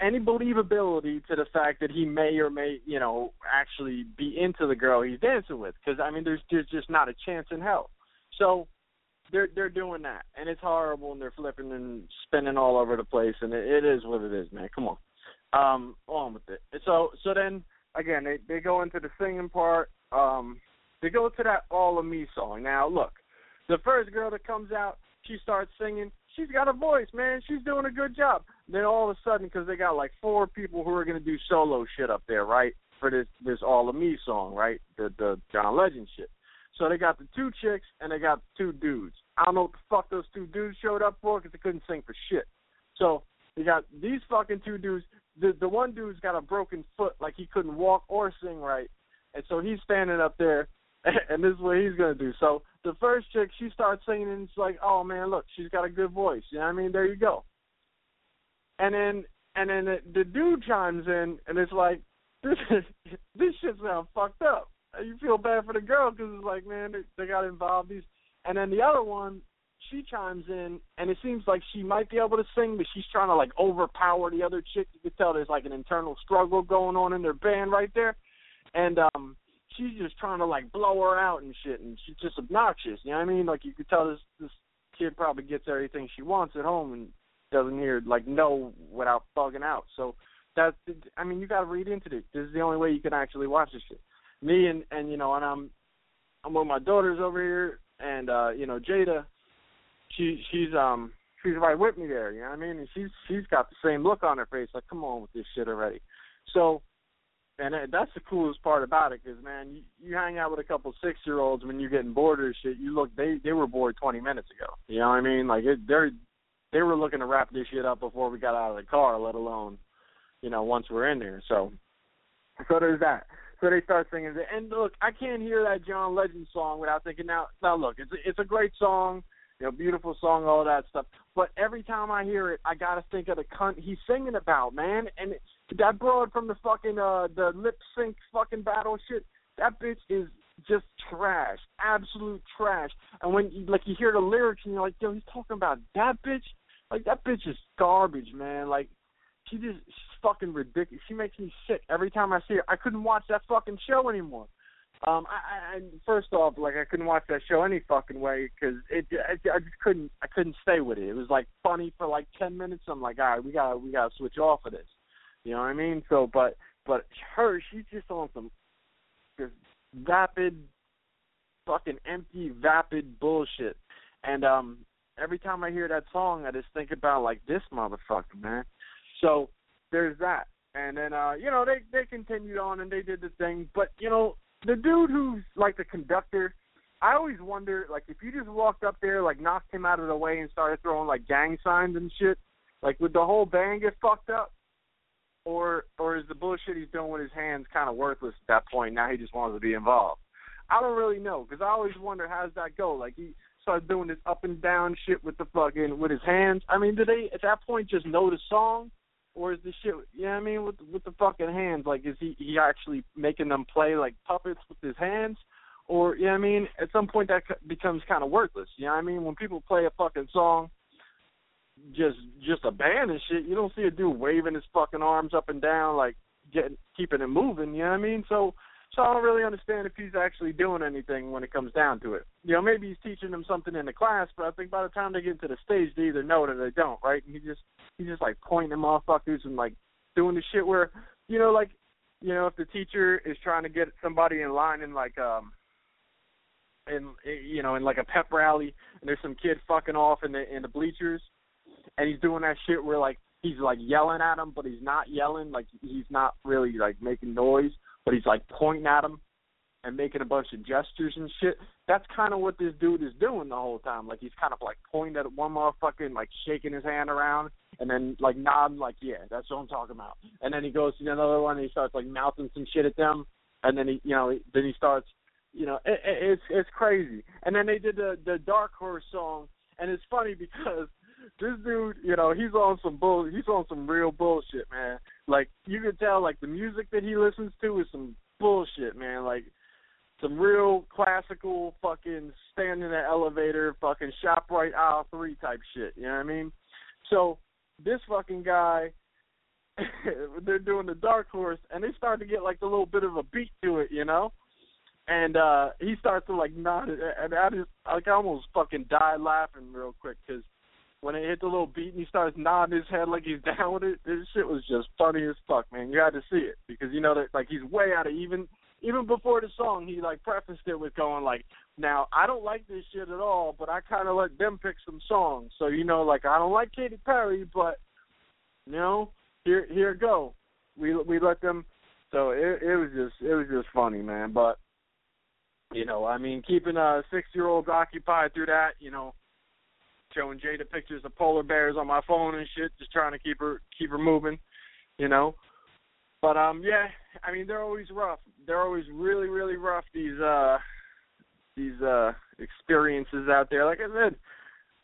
any believability to the fact that he may or may you know actually be into the girl he's dancing with because I mean there's there's just not a chance in hell. So they're they're doing that and it's horrible and they're flipping and spinning all over the place and it, it is what it is, man. Come on, um, on with it. So so then again they they go into the singing part. Um, they go to that All of Me song. Now look, the first girl that comes out, she starts singing. She's got a voice, man. She's doing a good job. Then all of a sudden, because they got like four people who are gonna do solo shit up there, right? For this this All of Me song, right? The the John Legend shit. So they got the two chicks and they got two dudes. I don't know what the fuck those two dudes showed up for because they couldn't sing for shit. So they got these fucking two dudes. The the one dude's got a broken foot, like he couldn't walk or sing right, and so he's standing up there, and this is what he's gonna do. So the first chick, she starts singing, and it's like, oh man, look, she's got a good voice. You know what I mean? There you go. And then and then the, the dude chimes in, and it's like, this is this shit sounds fucked up. You feel bad for the girl because it's like, man, they, they got involved. These, and then the other one, she chimes in, and it seems like she might be able to sing, but she's trying to like overpower the other chick. You can tell there's like an internal struggle going on in their band right there, and um, she's just trying to like blow her out and shit, and she's just obnoxious. You know what I mean? Like you could tell this this kid probably gets everything she wants at home and doesn't hear like no without bugging out. So that's I mean you got to read into this. This is the only way you can actually watch this shit. Me and and you know and I'm I'm with my daughters over here and uh you know Jada she she's um she's right with me there, you know what I mean? And she's she's got the same look on her face like come on with this shit already. So and that's the coolest part about it because man, you, you hang out with a couple six year olds when you're getting bored or shit. You look, they they were bored 20 minutes ago. You know what I mean? Like it, they're they were looking to wrap this shit up before we got out of the car, let alone you know once we're in there. So so there's that. So they start singing it, and look, I can't hear that John Legend song without thinking now. Now look, it's a, it's a great song, you know, beautiful song, all that stuff. But every time I hear it, I gotta think of the cunt he's singing about, man. And that broad from the fucking uh the lip sync fucking battle shit, that bitch is just trash, absolute trash. And when you, like you hear the lyrics and you're like, yo, he's talking about that bitch. Like that bitch is garbage, man. Like she just fucking ridiculous. She makes me sick every time I see her. I couldn't watch that fucking show anymore. Um, I, I first off, like I couldn't watch that show any fucking way because it, I, I just couldn't, I couldn't stay with it. It was like funny for like ten minutes. I'm like, all right, we gotta, we gotta switch off of this. You know what I mean? So, but, but her, she's just on some just vapid, fucking empty, vapid bullshit. And um, every time I hear that song, I just think about like this motherfucker, man. So there's that. And then uh, you know, they they continued on and they did the thing. But, you know, the dude who's like the conductor, I always wonder, like if you just walked up there, like knocked him out of the way and started throwing like gang signs and shit, like would the whole band get fucked up? Or or is the bullshit he's doing with his hands kind of worthless at that point? Now he just wants to be involved. I don't really know because I always wonder how does that go? Like he starts doing this up and down shit with the fucking with his hands. I mean, do they at that point just know the song, or is the shit? You know what I mean with with the fucking hands? Like is he he actually making them play like puppets with his hands? Or you know what I mean? At some point that becomes kind of worthless. You know what I mean? When people play a fucking song, just just a band and shit, you don't see a dude waving his fucking arms up and down like getting keeping it moving. You know what I mean? So so I don't really understand if he's actually doing anything when it comes down to it. You know, maybe he's teaching them something in the class, but I think by the time they get to the stage, they either know it or they don't, right? And he just he's just like pointing at motherfuckers and like doing the shit where, you know, like, you know, if the teacher is trying to get somebody in line in like um in you know in like a pep rally and there's some kid fucking off in the in the bleachers and he's doing that shit where like he's like yelling at him but he's not yelling like he's not really like making noise but he's like pointing at him and making a bunch of gestures and shit. That's kind of what this dude is doing the whole time. Like he's kind of like pointing at one motherfucker and like shaking his hand around and then like nodding like yeah that's what i'm talking about and then he goes to another one and he starts like mouthing some shit at them and then he you know then he starts you know it, it, it's it's crazy and then they did the the dark horse song and it's funny because this dude, you know, he's on some bull. He's on some real bullshit, man. Like you can tell, like the music that he listens to is some bullshit, man. Like some real classical fucking stand in the elevator, fucking shop right aisle three type shit. You know what I mean? So this fucking guy, they're doing the dark horse, and they start to get like a little bit of a beat to it, you know. And uh he starts to like nod, and I just like I almost fucking died laughing real quick because when it hit the little beat and he starts nodding his head like he's down with it, this shit was just funny as fuck, man. You had to see it because you know that like he's way out of even even before the song he like prefaced it with going like, Now I don't like this shit at all, but I kinda let them pick some songs. So, you know, like I don't like Katy Perry but you know, here here go. We we let them so it it was just it was just funny, man. But you know, I mean keeping uh six year olds occupied through that, you know, showing Jada pictures of polar bears on my phone and shit, just trying to keep her keep her moving, you know. But um yeah, I mean they're always rough. They're always really really rough these uh these uh experiences out there. Like I said,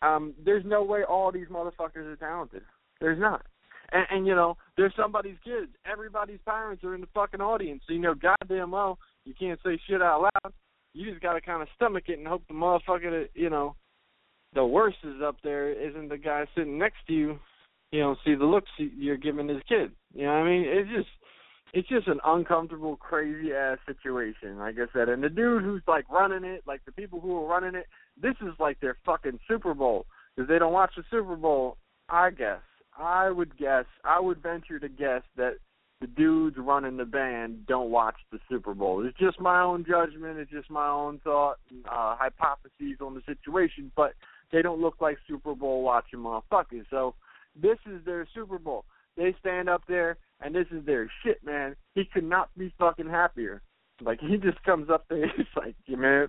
um there's no way all these motherfuckers are talented. There's not. And, and you know, they're somebody's kids. Everybody's parents are in the fucking audience. So you know, goddamn well, you can't say shit out loud. You just gotta kind of stomach it and hope the motherfucker that you know the worst is up there isn't the guy sitting next to you. You know, see the looks you're giving his kid. You know what I mean? It's just it's just an uncomfortable, crazy ass situation, like I said. And the dude who's like running it, like the people who are running it, this is like their fucking Super Bowl because they don't watch the Super Bowl. I guess I would guess I would venture to guess that the dudes running the band don't watch the Super Bowl. It's just my own judgment. It's just my own thought, and, uh, hypotheses on the situation. But they don't look like Super Bowl watching motherfuckers. So this is their Super Bowl. They stand up there and this is their shit, man. He could not be fucking happier. Like he just comes up there, he's like, yeah, man,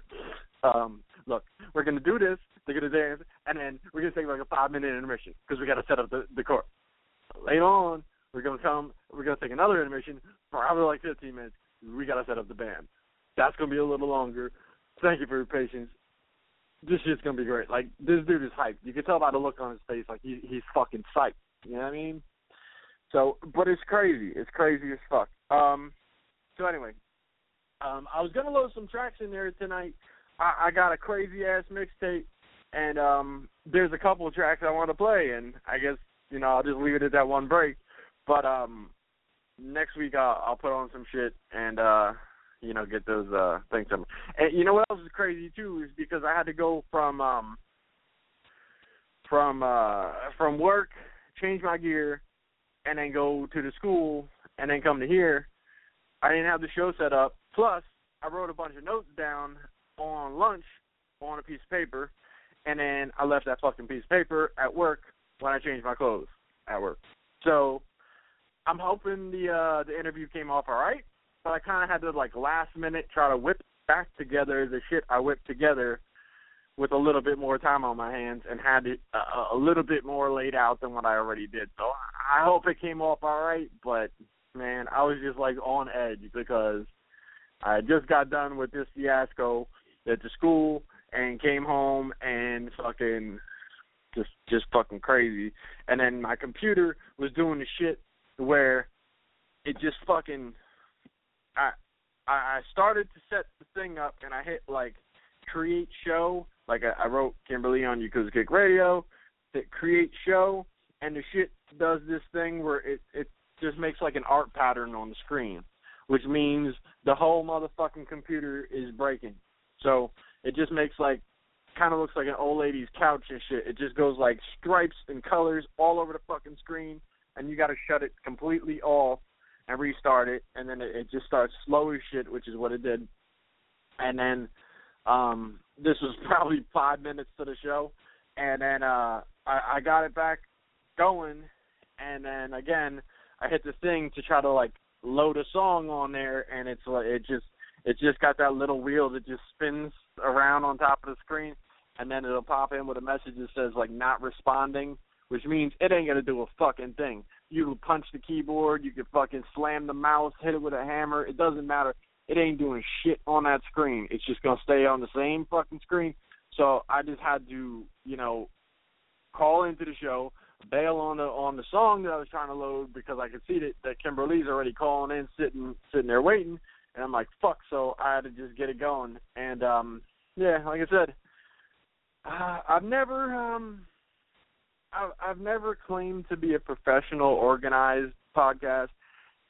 um, look, we're gonna do this. They're gonna dance, and then we're gonna take like a five minute intermission because we got to set up the the court. Later on, we're gonna come. We're gonna take another intermission, probably like 15 minutes. We got to set up the band. That's gonna be a little longer. Thank you for your patience this shit's gonna be great. Like this dude is hyped. You can tell by the look on his face, like he he's fucking psyched. You know what I mean? So, but it's crazy. It's crazy as fuck. Um. So anyway, um, I was gonna load some tracks in there tonight. I, I got a crazy ass mixtape, and um, there's a couple of tracks I want to play, and I guess you know I'll just leave it at that one break. But um, next week I'll, I'll put on some shit and uh you know, get those uh things. Up. And you know what else is crazy too is because I had to go from um from uh from work, change my gear, and then go to the school, and then come to here. I didn't have the show set up. Plus, I wrote a bunch of notes down on lunch on a piece of paper, and then I left that fucking piece of paper at work when I changed my clothes at work. So I'm hoping the uh the interview came off all right but I kind of had to like last minute try to whip back together the shit I whipped together with a little bit more time on my hands and had it a, a little bit more laid out than what I already did. So I hope it came off all right, but man, I was just like on edge because I just got done with this fiasco at the school and came home and fucking just just fucking crazy. And then my computer was doing the shit where it just fucking I I started to set the thing up and I hit like create show. Like I, I wrote Kimber Lee on Yakuza Kick Radio, hit create show, and the shit does this thing where it it just makes like an art pattern on the screen, which means the whole motherfucking computer is breaking. So it just makes like kind of looks like an old lady's couch and shit. It just goes like stripes and colors all over the fucking screen, and you got to shut it completely off and restart it, and then it, it just starts slow as shit, which is what it did. And then um this was probably five minutes to the show, and then uh I, I got it back going, and then again I hit the thing to try to like load a song on there, and it's like it just it just got that little wheel that just spins around on top of the screen, and then it'll pop in with a message that says like not responding, which means it ain't gonna do a fucking thing. You can punch the keyboard, you can fucking slam the mouse, hit it with a hammer. It doesn't matter. It ain't doing shit on that screen. It's just gonna stay on the same fucking screen. So I just had to, you know, call into the show, bail on the on the song that I was trying to load because I could see that that Kimber Lee's already calling in, sitting sitting there waiting, and I'm like, fuck. So I had to just get it going, and um, yeah, like I said, uh, I've never um, I've, I've never claimed to be a professional organized podcast.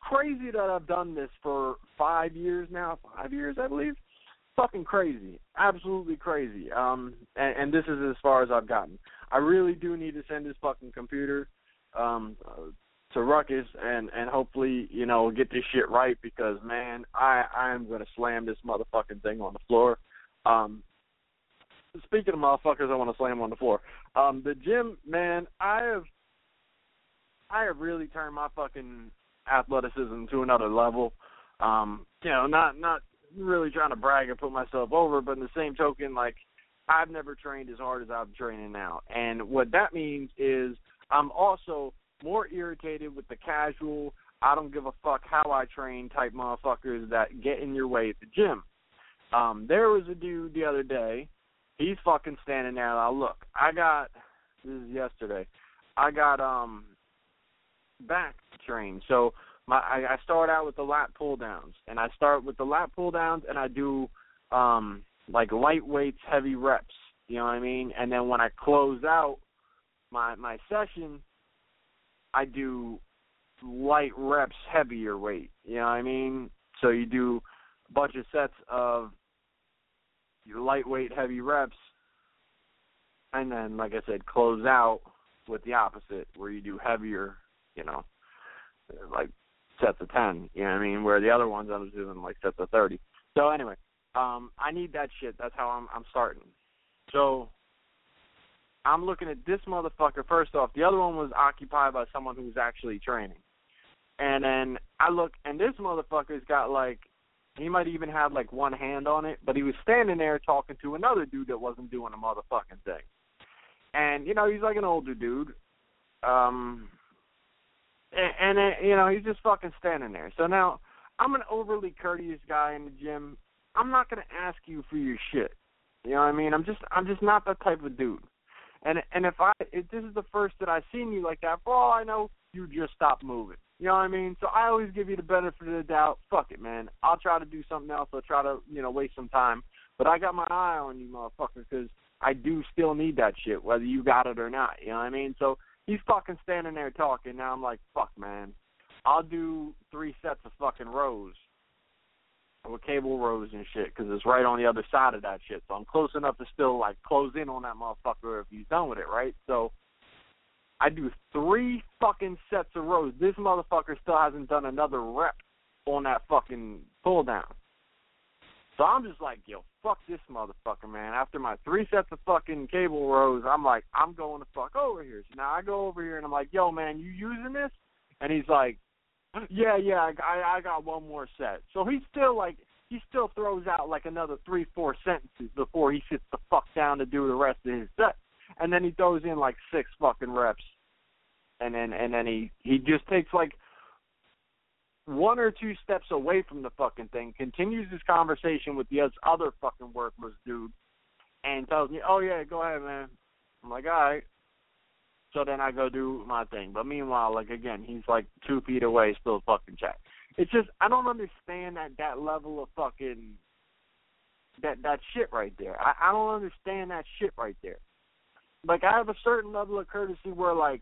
Crazy that I've done this for five years now, five years I believe. Fucking crazy, absolutely crazy. Um, and, and this is as far as I've gotten. I really do need to send this fucking computer um uh, to Ruckus and and hopefully you know get this shit right because man I I am gonna slam this motherfucking thing on the floor. Um, speaking of motherfuckers, I want to slam on the floor. Um, the gym man, I have I have really turned my fucking athleticism to another level. Um, you know, not not really trying to brag or put myself over, but in the same token, like I've never trained as hard as I'm training now. And what that means is I'm also more irritated with the casual, I don't give a fuck how I train type motherfuckers that get in your way at the gym. Um, there was a dude the other day, he's fucking standing there. Now look, I got this is yesterday. I got um back trained. So my I, I start out with the lat pull downs and I start with the lat pull downs and I do um like lightweights, heavy reps. You know what I mean? And then when I close out my my session, I do light reps, heavier weight. You know what I mean? So you do a bunch of sets of your lightweight, heavy reps, and then, like I said, close out with the opposite, where you do heavier, you know, like sets of ten. You know what I mean? Where the other ones I was doing like sets of thirty. So anyway, um, I need that shit. That's how I'm I'm starting. So I'm looking at this motherfucker first off. The other one was occupied by someone who's actually training. And then I look and this motherfucker's got like he might even have like one hand on it, but he was standing there talking to another dude that wasn't doing a motherfucking thing. And you know, he's like an older dude. Um and, and you know, he's just fucking standing there. So now I'm an overly courteous guy in the gym. I'm not gonna ask you for your shit. You know what I mean? I'm just I'm just not that type of dude. And and if I if this is the first that I've seen you like that, for all I know, you just stop moving. You know what I mean? So I always give you the benefit of the doubt. Fuck it, man. I'll try to do something else. I'll try to you know waste some time. But I got my eye on you, motherfucker, because I do still need that shit, whether you got it or not. You know what I mean? So he's fucking standing there talking. Now I'm like, fuck, man. I'll do three sets of fucking rows with cable rows and shit because it's right on the other side of that shit. So I'm close enough to still like close in on that motherfucker if he's done with it, right? So I do three fucking sets of rows. This motherfucker still hasn't done another rep on that fucking pull down. So I'm just like, yo, fuck this motherfucker, man. After my three sets of fucking cable rows, I'm like, I'm going to fuck over here. So now I go over here and I'm like, yo, man, you using this? And he's like, yeah, yeah, I I got one more set. So he's still like he still throws out like another three, four sentences before he sits the fuck down to do the rest of his set. And then he throws in like six fucking reps. And then and then he he just takes like one or two steps away from the fucking thing, continues his conversation with the other fucking worthless dude, and tells me, "Oh yeah, go ahead, man." I'm like, "All right." So then I go do my thing. But meanwhile, like again, he's like two feet away, still fucking chat. It's just I don't understand that that level of fucking that that shit right there. I, I don't understand that shit right there. Like I have a certain level of courtesy where like,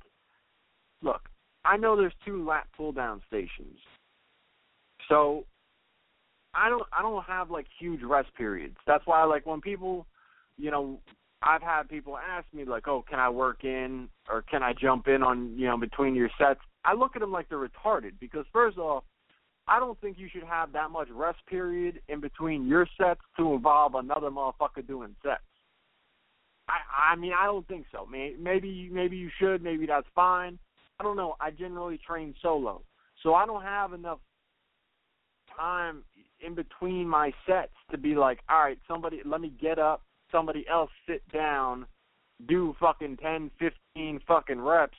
look, I know there's two lat pull down stations, so I don't I don't have like huge rest periods. That's why like when people, you know, I've had people ask me like, "Oh, can I work in or can I jump in on you know between your sets?" I look at them like they're retarded because first off, I don't think you should have that much rest period in between your sets to involve another motherfucker doing sets. I I mean I don't think so. Maybe maybe you should. Maybe that's fine. I don't know. I generally train solo, so I don't have enough time in between my sets to be like, all right, somebody, let me get up, somebody else sit down, do fucking ten, fifteen fucking reps,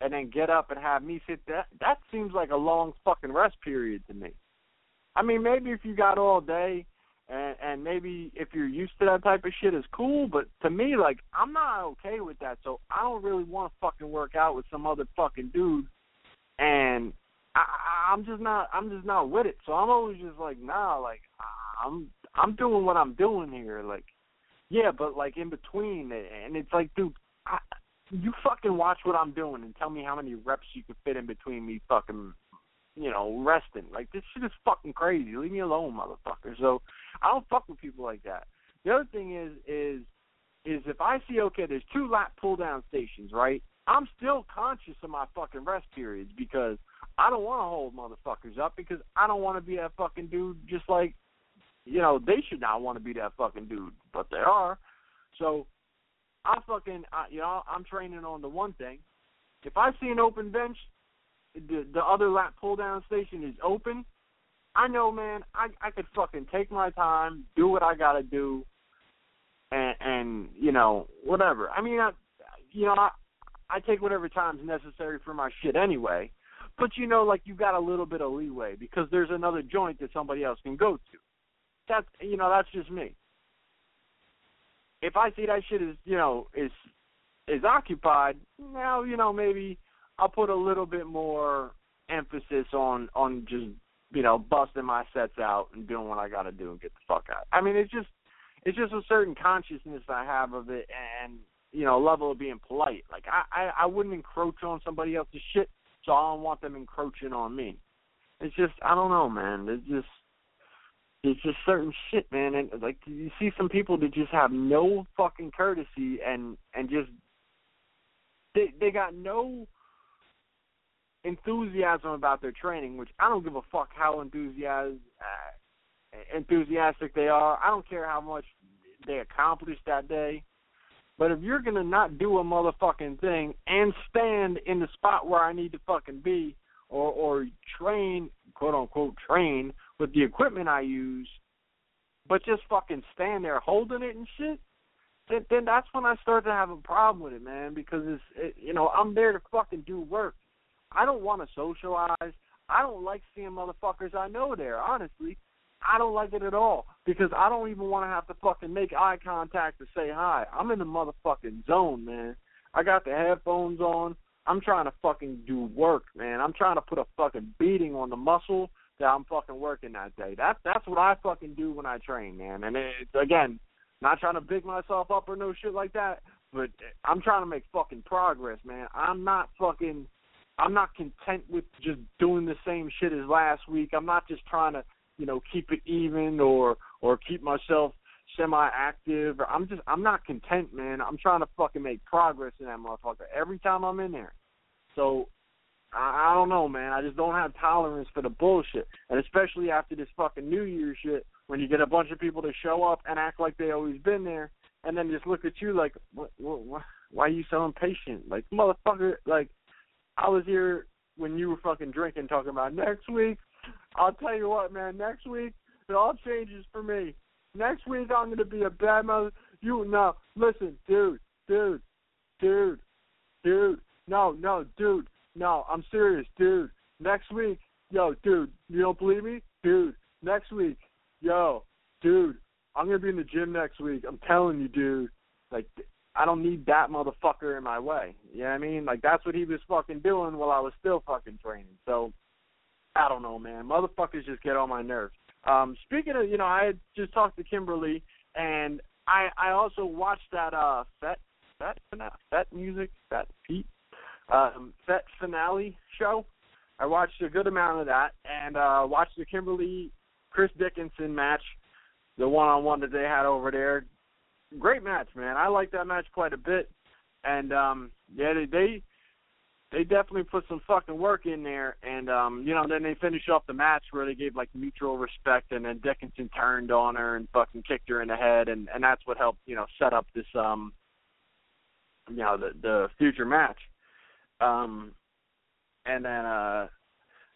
and then get up and have me sit that that seems like a long fucking rest period to me. I mean, maybe if you got all day and and maybe if you're used to that type of shit is cool, but to me like I'm not okay with that. So I don't really want to fucking work out with some other fucking dude and I, I'm just not I'm just not with it. So I'm always just like, nah, like I'm I'm doing what I'm doing here. Like, yeah, but like in between, and it's like, dude, I, you fucking watch what I'm doing and tell me how many reps you can fit in between me fucking, you know, resting. Like this shit is fucking crazy. Leave me alone, motherfucker. So I don't fuck with people like that. The other thing is is is if I see okay, there's two lat pull down stations, right? I'm still conscious of my fucking rest periods because I don't want to hold motherfuckers up because I don't want to be that fucking dude. Just like, you know, they should not want to be that fucking dude, but they are. So I fucking, I, you know, I'm training on the one thing. If I see an open bench, the the other lat pull down station is open. I know, man. I I could fucking take my time, do what I gotta do, and and you know whatever. I mean, I, you know, I I take whatever time's necessary for my shit anyway. But you know, like you got a little bit of leeway because there's another joint that somebody else can go to. That's you know, that's just me. If I see that shit is you know is is occupied, now you know maybe I'll put a little bit more emphasis on on just you know busting my sets out and doing what I got to do and get the fuck out. I mean, it's just it's just a certain consciousness I have of it and you know level of being polite. Like I I, I wouldn't encroach on somebody else's shit, so I don't want them encroaching on me. It's just I don't know, man. It's just it's just certain shit, man. And like you see some people that just have no fucking courtesy and and just they they got no enthusiasm about their training, which I don't give a fuck how enthusiastic uh, enthusiastic they are. I don't care how much they accomplished that day. But if you're gonna not do a motherfucking thing and stand in the spot where I need to fucking be, or or train, quote unquote, train with the equipment I use, but just fucking stand there holding it and shit, then then that's when I start to have a problem with it, man. Because it's it, you know I'm there to fucking do work. I don't want to socialize. I don't like seeing motherfuckers I know there, honestly. I don't like it at all because I don't even want to have to fucking make eye contact to say hi. I'm in the motherfucking zone, man. I got the headphones on. I'm trying to fucking do work, man. I'm trying to put a fucking beating on the muscle that I'm fucking working that day. That's that's what I fucking do when I train, man. And it's again, not trying to big myself up or no shit like that, but I'm trying to make fucking progress, man. I'm not fucking I'm not content with just doing the same shit as last week. I'm not just trying to you know keep it even or or keep myself semi active or I'm just I'm not content, man. I'm trying to fucking make progress in that motherfucker every time I'm in there. So I, I don't know, man. I just don't have tolerance for the bullshit, and especially after this fucking New Year shit, when you get a bunch of people to show up and act like they always been there, and then just look at you like, what, what, what, why are you so impatient? Like, motherfucker, like, I was here when you were fucking drinking, talking about next week I'll tell you what, man. Next week it all changes for me. Next week I'm gonna be a bad mother. You no, listen, dude, dude, dude, dude. No, no, dude. No, I'm serious, dude. Next week, yo, dude. You don't believe me, dude? Next week, yo, dude. I'm gonna be in the gym next week. I'm telling you, dude. Like, I don't need that motherfucker in my way. You know what I mean? Like, that's what he was fucking doing while I was still fucking training. So, I don't know, man. Motherfuckers just get on my nerves. Um, speaking of, you know, I just talked to Kimber Lee, and I I also watched that uh Fet Fet Fet music Fet Pete um Fet finale show. I watched a good amount of that, and uh watched the Kimber Lee Chris Dickinson match, the one on one that they had over there. Great match, man. I like that match quite a bit, and um yeah, they, they they definitely put some fucking work in there and um you know then they finish off the match where they gave like mutual respect and then Dickinson turned on her and fucking kicked her in the head and and that's what helped you know set up this um you know the the future match. Um and then uh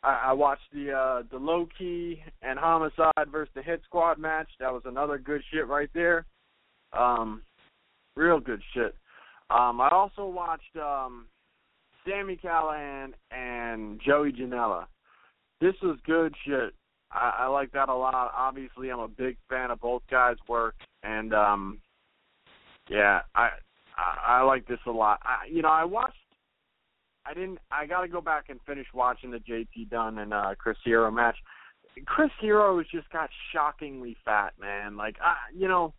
I, I watched the uh the Low Ki and homicide versus the hit squad match. That was another good shit right there. Um real good shit. Um I also watched um Sami Callihan and Joey Janela. This was good shit. I, I like that a lot. Obviously, I'm a big fan of both guys' work, and um, yeah, I I, I like this a lot. I, you know, I watched. I didn't. I got to go back and finish watching the JT Dunn and uh, Chris Hero match. Chris Hero has just got shockingly fat, man. Like, I, you know,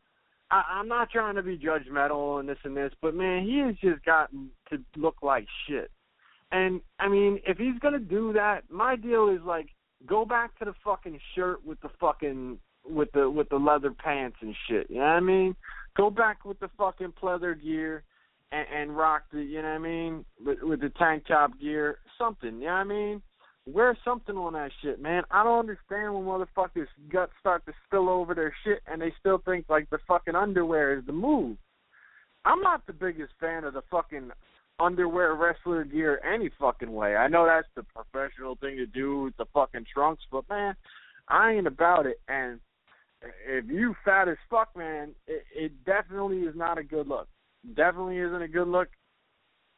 I, I'm not trying to be judgmental and this and this, but man, he has just gotten to look like shit. And I mean, if he's gonna do that, my deal is like, go back to the fucking shirt with the fucking with the with the leather pants and shit. You know what I mean? Go back with the fucking pleather gear and, and rock the. You know what I mean? With, with the tank top gear, something. You know what I mean? Wear something on that shit, man. I don't understand when motherfuckers guts start to spill over their shit and they still think like the fucking underwear is the move. I'm not the biggest fan of the fucking underwear wrestler gear any fucking way. I know that's the professional thing to do with the fucking trunks, but man, I ain't about it. And if you fat as fuck, man, it, it definitely is not a good look. Definitely isn't a good look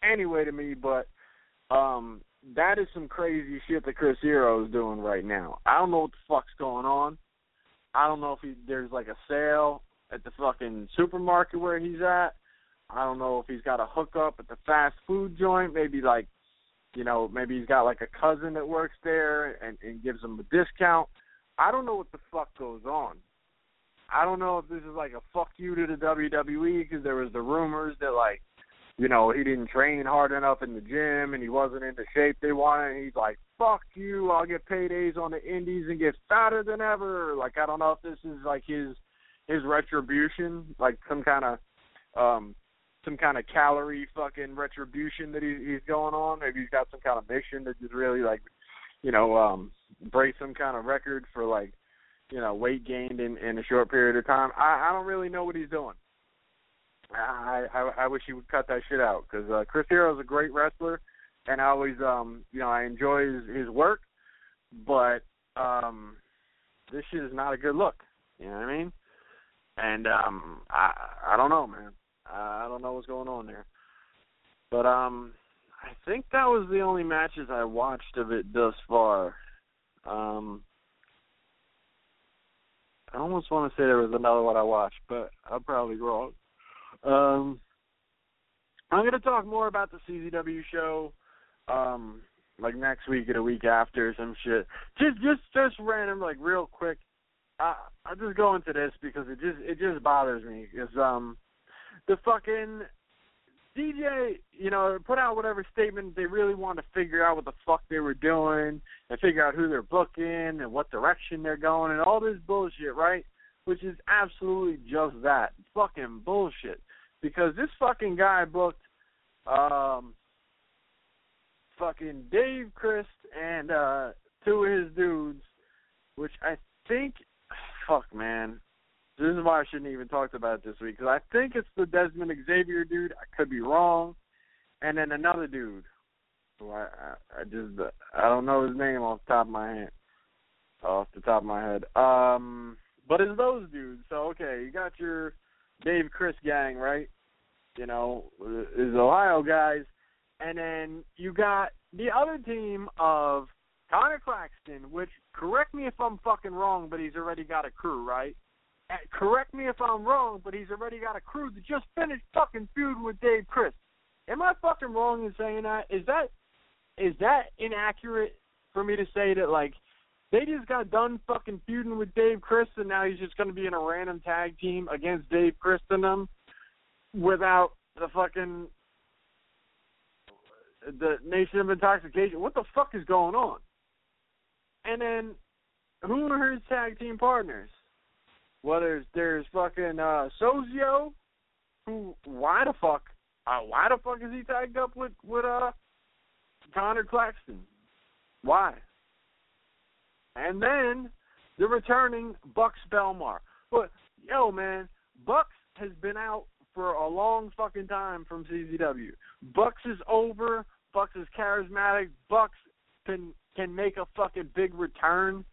anyway to me. But um, that is some crazy shit that Chris Hero is doing right now. I don't know what the fuck's going on. I don't know if he, there's like a sale at the fucking supermarket where he's at. I don't know if he's got a hookup at the fast food joint. Maybe like, you know, maybe he's got like a cousin that works there and, and gives him a discount. I don't know what the fuck goes on. I don't know if this is like a fuck you to the WWE because there was the rumors that like, you know, he didn't train hard enough in the gym and he wasn't in the shape they wanted. And he's like, fuck you, I'll get paydays on the indies and get fatter than ever. Like I don't know if this is like his his retribution, like some kind of um some kind of calorie fucking retribution that he, he's going on. Maybe he's got some kind of mission that just really like, you know, um break some kind of record for like, you know, weight gained in in a short period of time. I I don't really know what he's doing. I I, I wish he would cut that shit out because uh, Chris Hero is a great wrestler, and I always um you know I enjoy his his work, but um this shit is not a good look. You know what I mean? And um I I don't know, man. I don't know what's going on there. But um I think that was the only matches I watched of it thus far. Um I almost want to say there was another one I watched, but I'm probably wrong. Um I'm going to talk more about the CZW show um like next week or a week after or some shit. Just just just random like real quick. I I'll just go into this because it just it just bothers me because um the fucking DJ, you know, put out whatever statement they really want to figure out what the fuck they were doing and figure out who they're booking and what direction they're going and all this bullshit, right? Which is absolutely just that. Fucking bullshit. Because this fucking guy booked um fucking Dave Crist and uh two of his dudes, which I think fuck man. This is why I shouldn't even talked about it this week because I think it's the Desmond Xavier dude. I could be wrong, and then another dude. Who I, I I just I don't know his name off the top of my head. Off the top of my head. Um, but it's those dudes. So okay, you got your Dave Crist gang, right? You know, is Ohio guys, and then you got the other team of Connor Claxton, which correct me if I'm fucking wrong, but he's already got a crew, right? Uh, correct me if I'm wrong, but he's already got a crew that just finished fucking feuding with Dave Crist. Am I fucking wrong in saying that? Is that is that inaccurate for me to say that like they just got done fucking feuding with Dave Crist and now he's just gonna be in a random tag team against Dave Crist and them without the fucking the Nation of Intoxication. What the fuck is going on? And then who are his tag team partners? Well, there's there's fucking uh Sozio, who why the fuck uh, why the fuck is he tagged up with with uh Connor Claxton? Why? And then the returning Buxx Belmar. But yo man, Buxx has been out for a long fucking time from CZW. Buxx is over. Buxx is charismatic. Buxx can can make a fucking big return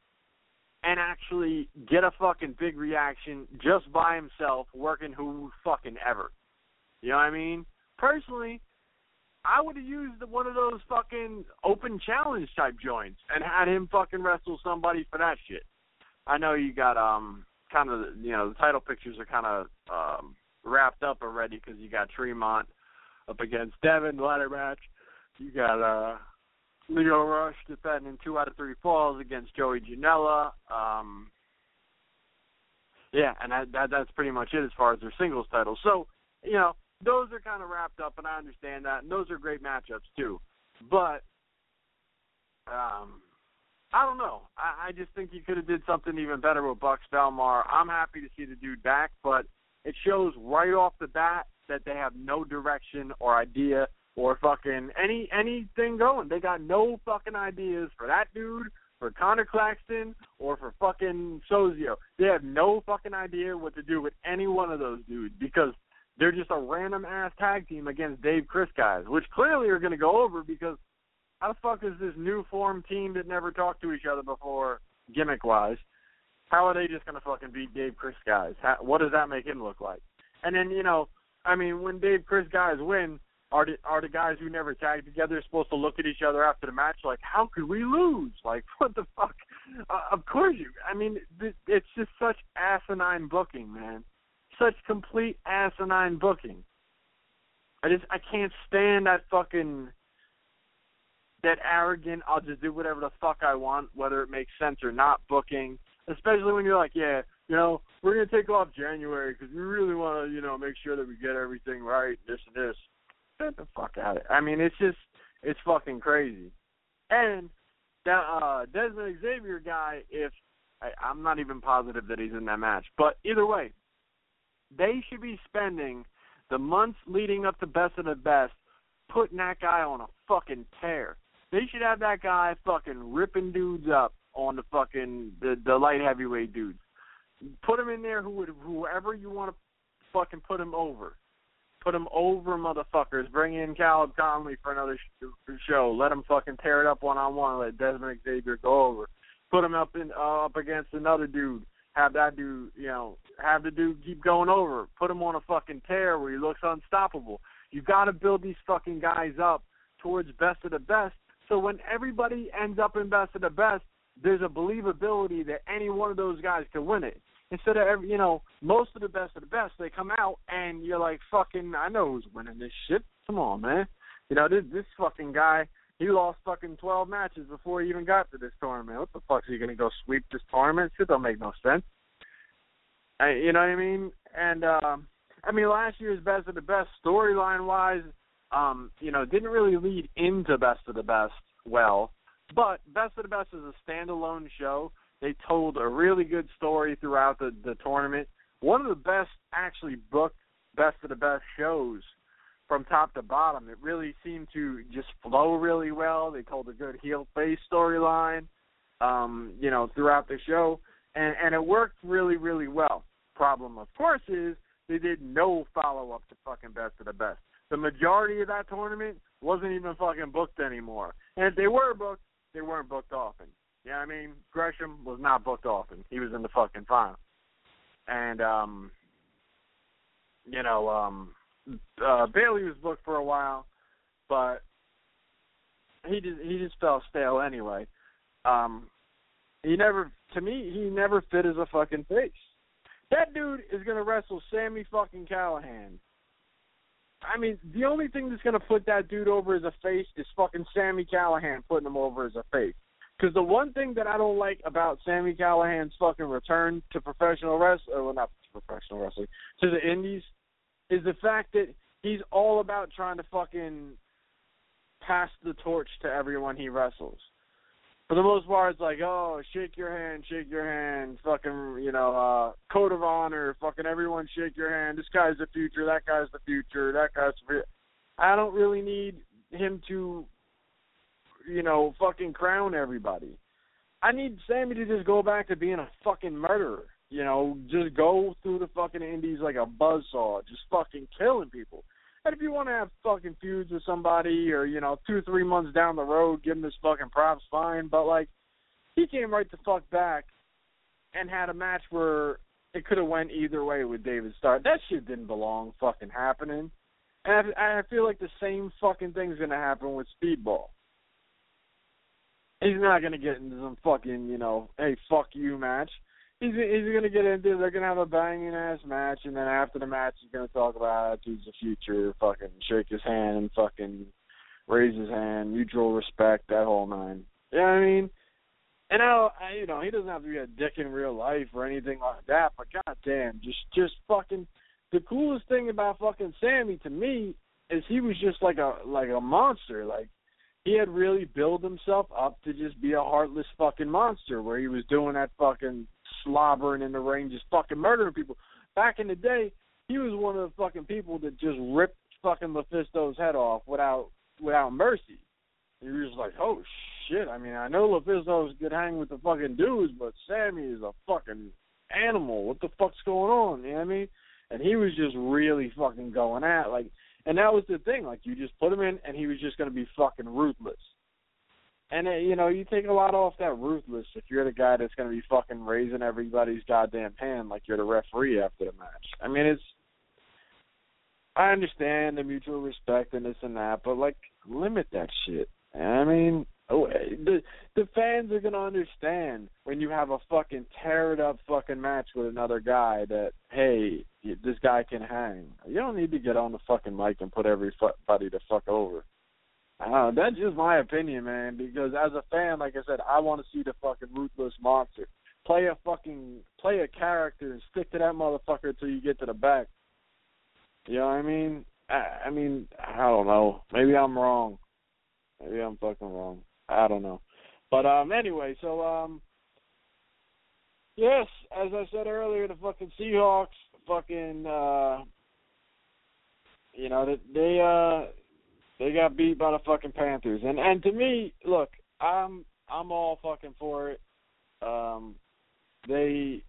and actually get a fucking big reaction just by himself working who fucking ever. You know what I mean? Personally, I would have used one of those fucking open challenge type joints and had him fucking wrestle somebody for that shit. I know you got um kind of you know the title pictures are kind of um wrapped up already because you got Tremont up against Devin ladder match. You got uh Lio Rush defending two out of three falls against Joey Janela. Um, yeah, and that, that that's pretty much it as far as their singles titles. So you know those are kind of wrapped up, and I understand that, and those are great matchups too. But um, I don't know. I, I just think you could have did something even better with Buxx Belmar. I'm happy to see the dude back, but it shows right off the bat that they have no direction or idea or fucking any anything going. They got no fucking ideas for that dude, for Connor Claxton, or for fucking Sozio. They have no fucking idea what to do with any one of those dudes because they're just a random ass tag team against Dave Crist guys, which clearly are going to go over because how the fuck is this new form team that never talked to each other before, gimmick wise? How are they just going to fucking beat Dave Crist guys? How, what does that make him look like? And then you know, I mean, when Dave Crist guys win, are the are the guys who never tagged together supposed to look at each other after the match like, how could we lose? Like, what the fuck? Uh, of course you. I mean, th- it's just such asinine booking, man. Such complete asinine booking. I just I can't stand that fucking that arrogant. I'll just do whatever the fuck I want, whether it makes sense or not. Booking, especially when you're like, yeah, you know, we're gonna take off January because we really want to, you know, make sure that we get everything right. This and this. Get the fuck out of it. I mean, it's just it's fucking crazy. And that uh Desmond Xavier guy, if I, I'm not even positive that he's in that match, but either way, they should be spending the months leading up to Best of the Best putting that guy on a fucking tear. They should have that guy fucking ripping dudes up on the fucking the, the light heavyweight dudes. Put him in there who would whoever you want to fucking put him over. Put him over, motherfuckers. Bring in Caleb Konley for another sh- show. Let him fucking tear it up one on one. Let Desmond Xavier go over. Put him up in uh, up against another dude. Have that dude, you know, have the dude keep going over. Put him on a fucking tear where he looks unstoppable. You got to build these fucking guys up towards best of the best. So when everybody ends up in best of the best, there's a believability that any one of those guys can win it. Instead of every, you know, most of the best of the best, they come out and you're like, fucking, I know who's winning this shit. Come on, man. You know, this this fucking guy, he lost fucking 12 matches before he even got to this tournament. What the fuck is he gonna go sweep this tournament? Shit don't make no sense. I, you know what I mean? And um, I mean, last year's best of the best storyline wise, um, you know, didn't really lead into best of the best well. But best of the best is a standalone show. They told a really good story throughout the the tournament. One of the best actually booked best of the best shows from top to bottom. It really seemed to just flow really well. They told a good heel face storyline, um, you know, throughout the show, and and it worked really really well. Problem, of course, is they did no follow up to fucking best of the best. The majority of that tournament wasn't even fucking booked anymore. And if they were booked, they weren't booked often. You know what I mean? Gresham was not booked often. He was in the fucking final. And um you know, um uh Bailey was booked for a while, but he just he just fell stale anyway. Um he never to me he never fit as a fucking face. That dude is gonna wrestle Sami fucking Callihan. I mean, the only thing that's gonna put that dude over as a face is fucking Sami Callihan putting him over as a face. Because the one thing that I don't like about Sami Callihan's fucking return to professional wrestling, well, not professional wrestling, to the Indies, is the fact that he's all about trying to fucking pass the torch to everyone he wrestles. For the most part, it's like, oh, shake your hand, shake your hand, fucking, you know, uh, code of honor, fucking everyone shake your hand. This guy's the future, that guy's the future, that guy's the future. I don't really need him to, you know, fucking crown everybody. I need Sami to just go back to being a fucking murderer. You know, just go through the fucking indies like a buzzsaw, just fucking killing people. And if you want to have fucking feuds with somebody, or you know, two three months down the road, give him his fucking props, fine. But like, he came right the fuck back and had a match where it could have went either way with David Starr. That shit didn't belong fucking happening. And I, I feel like the same fucking thing's gonna happen with Speedball. He's not gonna get into some fucking, you know, hey fuck you match. he's he's gonna get into. They're gonna have a banging ass match, and then after the match, he's gonna talk about attitudes of future. Fucking shake his hand and fucking raise his hand, mutual respect, that whole nine. You know what I mean? And I, I, you know, he doesn't have to be a dick in real life or anything like that. But goddamn, just just fucking. The coolest thing about fucking Sami to me is he was just like a like a monster. Like he had really built himself up to just be a heartless fucking monster where he was doing that fucking slobbering in the ring, just fucking murdering people. Back in the day, he was one of the fucking people that just ripped fucking Mephisto's head off without without mercy. He was like, oh shit. I mean, I know Mephisto's good hang with the fucking dudes, but Sami is a fucking animal. What the fuck's going on? You know what I mean? And he was just really fucking going at like and that was the thing. Like you just put him in, and he was just going to be fucking ruthless. And uh, you know, you take a lot off that ruthless if you're the guy that's going to be fucking raising everybody's goddamn hand like you're the referee after the match. I mean, it's. I understand the mutual respect and this and that, but like limit that shit. I mean, oh, the the fans are gonna understand when you have a fucking tear it up fucking match with another guy that hey this guy can hang. You don't need to get on the fucking mic and put everybody to fuck over. I. That's just my opinion, man. Because as a fan, like I said, I want to see the fucking ruthless monster play a fucking play a character and stick to that motherfucker until you get to the back. You know what I mean? I, I mean, I don't know. Maybe I'm wrong. Maybe I'm fucking wrong. I don't know. But um anyway, so um yes, as I said earlier, the fucking Seahawks fucking uh you know, they they uh they got beat by the fucking Panthers. And and to me, look, I'm I'm all fucking for it. Um they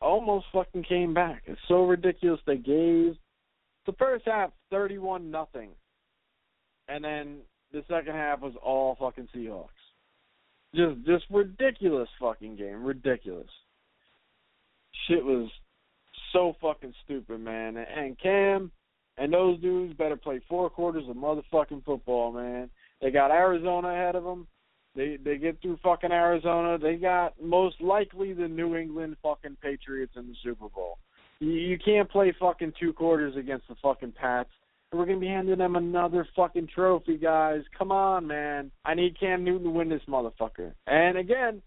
almost fucking came back. It's so ridiculous they gave the first half thirty one nothing. And then the second half was all fucking Seahawks. Just just ridiculous fucking game. Ridiculous. Shit was so fucking stupid, man. And Cam and those dudes better play four quarters of motherfucking football, man. They got Arizona ahead of them. They they get through fucking Arizona. They got most likely the New England fucking Patriots in the Super Bowl. You, you can't play fucking two quarters against the fucking Pats. We're gonna be handing them another fucking trophy, guys. Come on, man. I need Cam Newton to win this motherfucker. And again,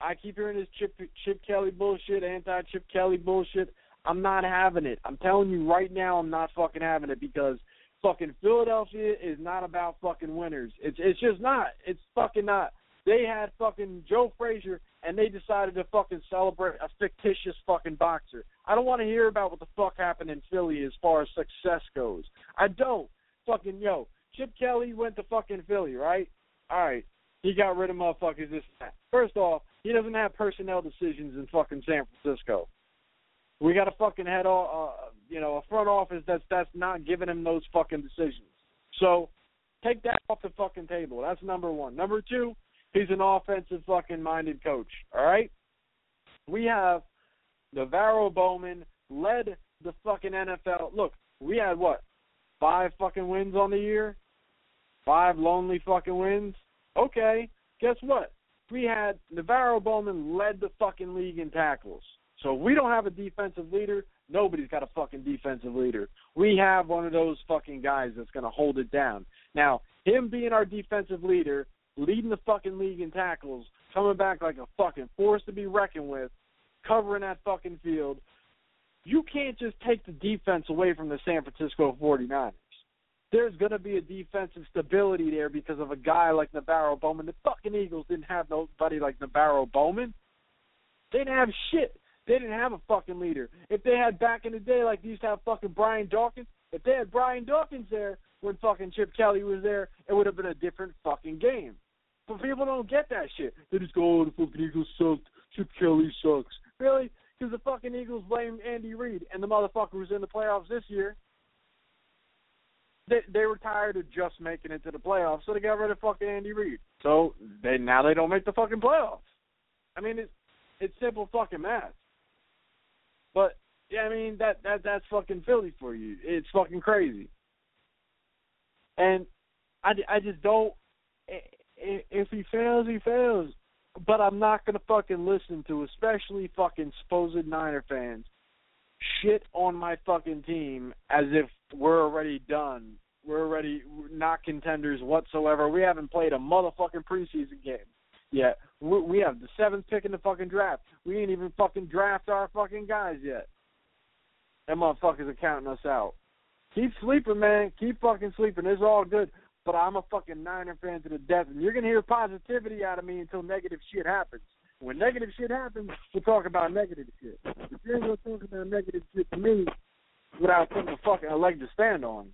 I keep hearing this Chip Chip Kelly bullshit, anti Chip Kelly bullshit. I'm not having it. I'm telling you right now, I'm not fucking having it because fucking Philadelphia is not about fucking winners. It's it's just not. It's fucking not. They had fucking Joe Frazier and they decided to fucking celebrate a fictitious fucking boxer. I don't want to hear about what the fuck happened in Philly as far as success goes. I don't. Fucking yo, Chip Kelly went to fucking Philly, right? All right. He got rid of motherfuckers this that. First off, he doesn't have personnel decisions in fucking San Francisco. We got a fucking head off, uh, you know, a front office that's that's not giving him those fucking decisions. So take that off the fucking table. That's number one. Number two, he's an offensive fucking minded coach. All right. We have NaVorro Bowman led the fucking NFL. Look, we had what five fucking wins on the year, five lonely fucking wins. Okay, guess what? We had NaVorro Bowman led the fucking league in tackles. So if we don't have a defensive leader, nobody's got a fucking defensive leader. We have one of those fucking guys that's going to hold it down. Now, him being our defensive leader, leading the fucking league in tackles, coming back like a fucking force to be reckoned with, covering that fucking field, you can't just take the defense away from the San Francisco 49ers. There's going to be a defensive stability there because of a guy like NaVorro Bowman. The fucking Eagles didn't have nobody like NaVorro Bowman. They didn't have shit. They didn't have a fucking leader. If they had back in the day, like they used to have fucking Brian Dawkins, if they had Brian Dawkins there when fucking Chip Kelly was there, it would have been a different fucking game. But people don't get that shit. They just go, oh, the fucking Eagles sucked. Chip Kelly sucks. Really? Because the fucking Eagles blame Andy Reid and the motherfucker who's in the playoffs this year. They they were tired of just making it to the playoffs, so they got rid of fucking Andy Reid. So they now they don't make the fucking playoffs. I mean, it's it's simple fucking math. But yeah, I mean that that that's fucking Philly for you. It's fucking crazy. And I, I just don't. If he fails, he fails. but I'm not gonna fucking listen to, especially fucking supposed Niner fans, shit on my fucking team as if we're already done. We're already not contenders whatsoever. We haven't played a motherfucking preseason game yet. We, we have the seventh pick in the fucking draft. We ain't even fucking draft our fucking guys yet. Them motherfuckers are counting us out. Keep sleeping, man. Keep fucking sleeping. It's all good. But I'm a fucking Niner fan to the death, and you're gonna hear positivity out of me until negative shit happens. When negative shit happens, we'll talk about negative shit. If you're gonna talk about negative shit to me without putting a fucking a leg to stand on,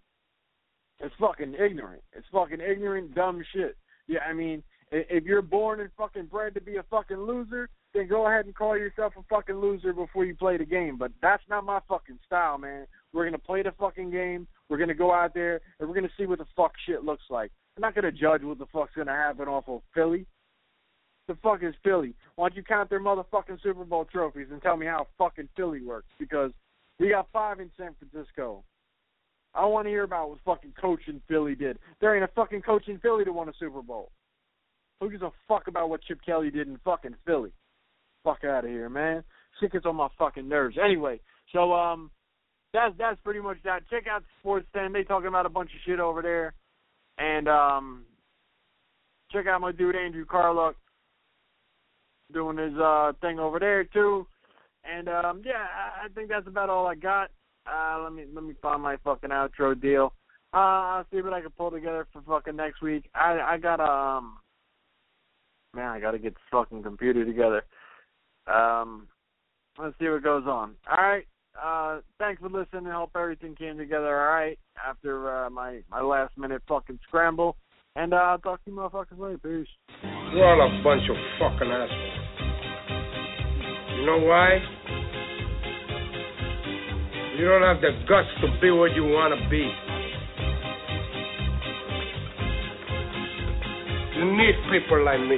it's fucking ignorant. It's fucking ignorant, dumb shit. Yeah, I mean, if you're born and fucking bred to be a fucking loser, then go ahead and call yourself a fucking loser before you play the game. But that's not my fucking style, man. We're gonna play the fucking game. We're gonna go out there and we're gonna see what the fuck shit looks like. I'm not gonna judge what the fuck's gonna happen off of Philly. The fuck is Philly? Why don't you count their motherfucking Super Bowl trophies and tell me how fucking Philly works? Because we got five in San Francisco. I want to hear about what fucking coach in Philly did. There ain't a fucking coach in Philly that won a Super Bowl. Who gives a fuck about what Chip Kelly did in fucking Philly? Fuck out of here, man. Shit gets on my fucking nerves. Anyway, so um, that's that's pretty much that. Check out sports stand. They talking about a bunch of shit over there, and um, check out my dude Andrew Carluck doing his uh thing over there too. And um, yeah, I, I think that's about all I got. Uh, let me let me find my fucking outro deal. Uh, I'll see what I can pull together for fucking next week. I I got um, man, I got to get the fucking computer together. Um, let's see what goes on. All right. Uh, thanks for listening. I hope everything came together all right after uh, my my last minute fucking scramble. And uh, I'll talk to you motherfuckers later. Peace.
You're all a bunch of fucking assholes. You know why? You don't have the guts to be what you want to be. You need people like me.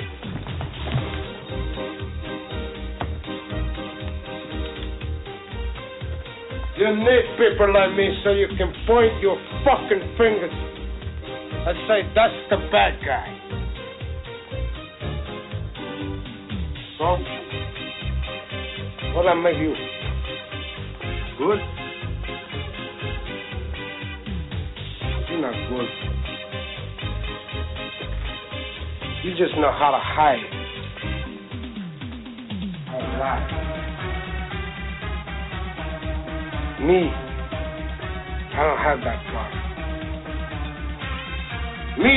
You need people like me so you can point your fucking fingers and say, that's the bad guy. So, what I make you? Good? You're not good. You just know how to hide. To lie. Me, I don't have that part. Me,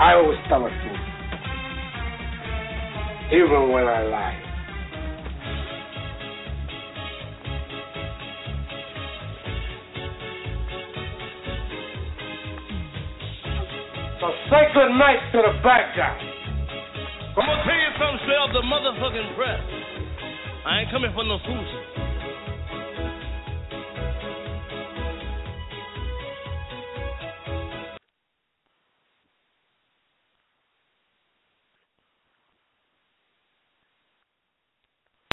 I always tell the truth. Even when I lie. So say good night to the bad guy.
I'm gonna tell you something straight off the motherfucking press. I ain't coming for no foolishness.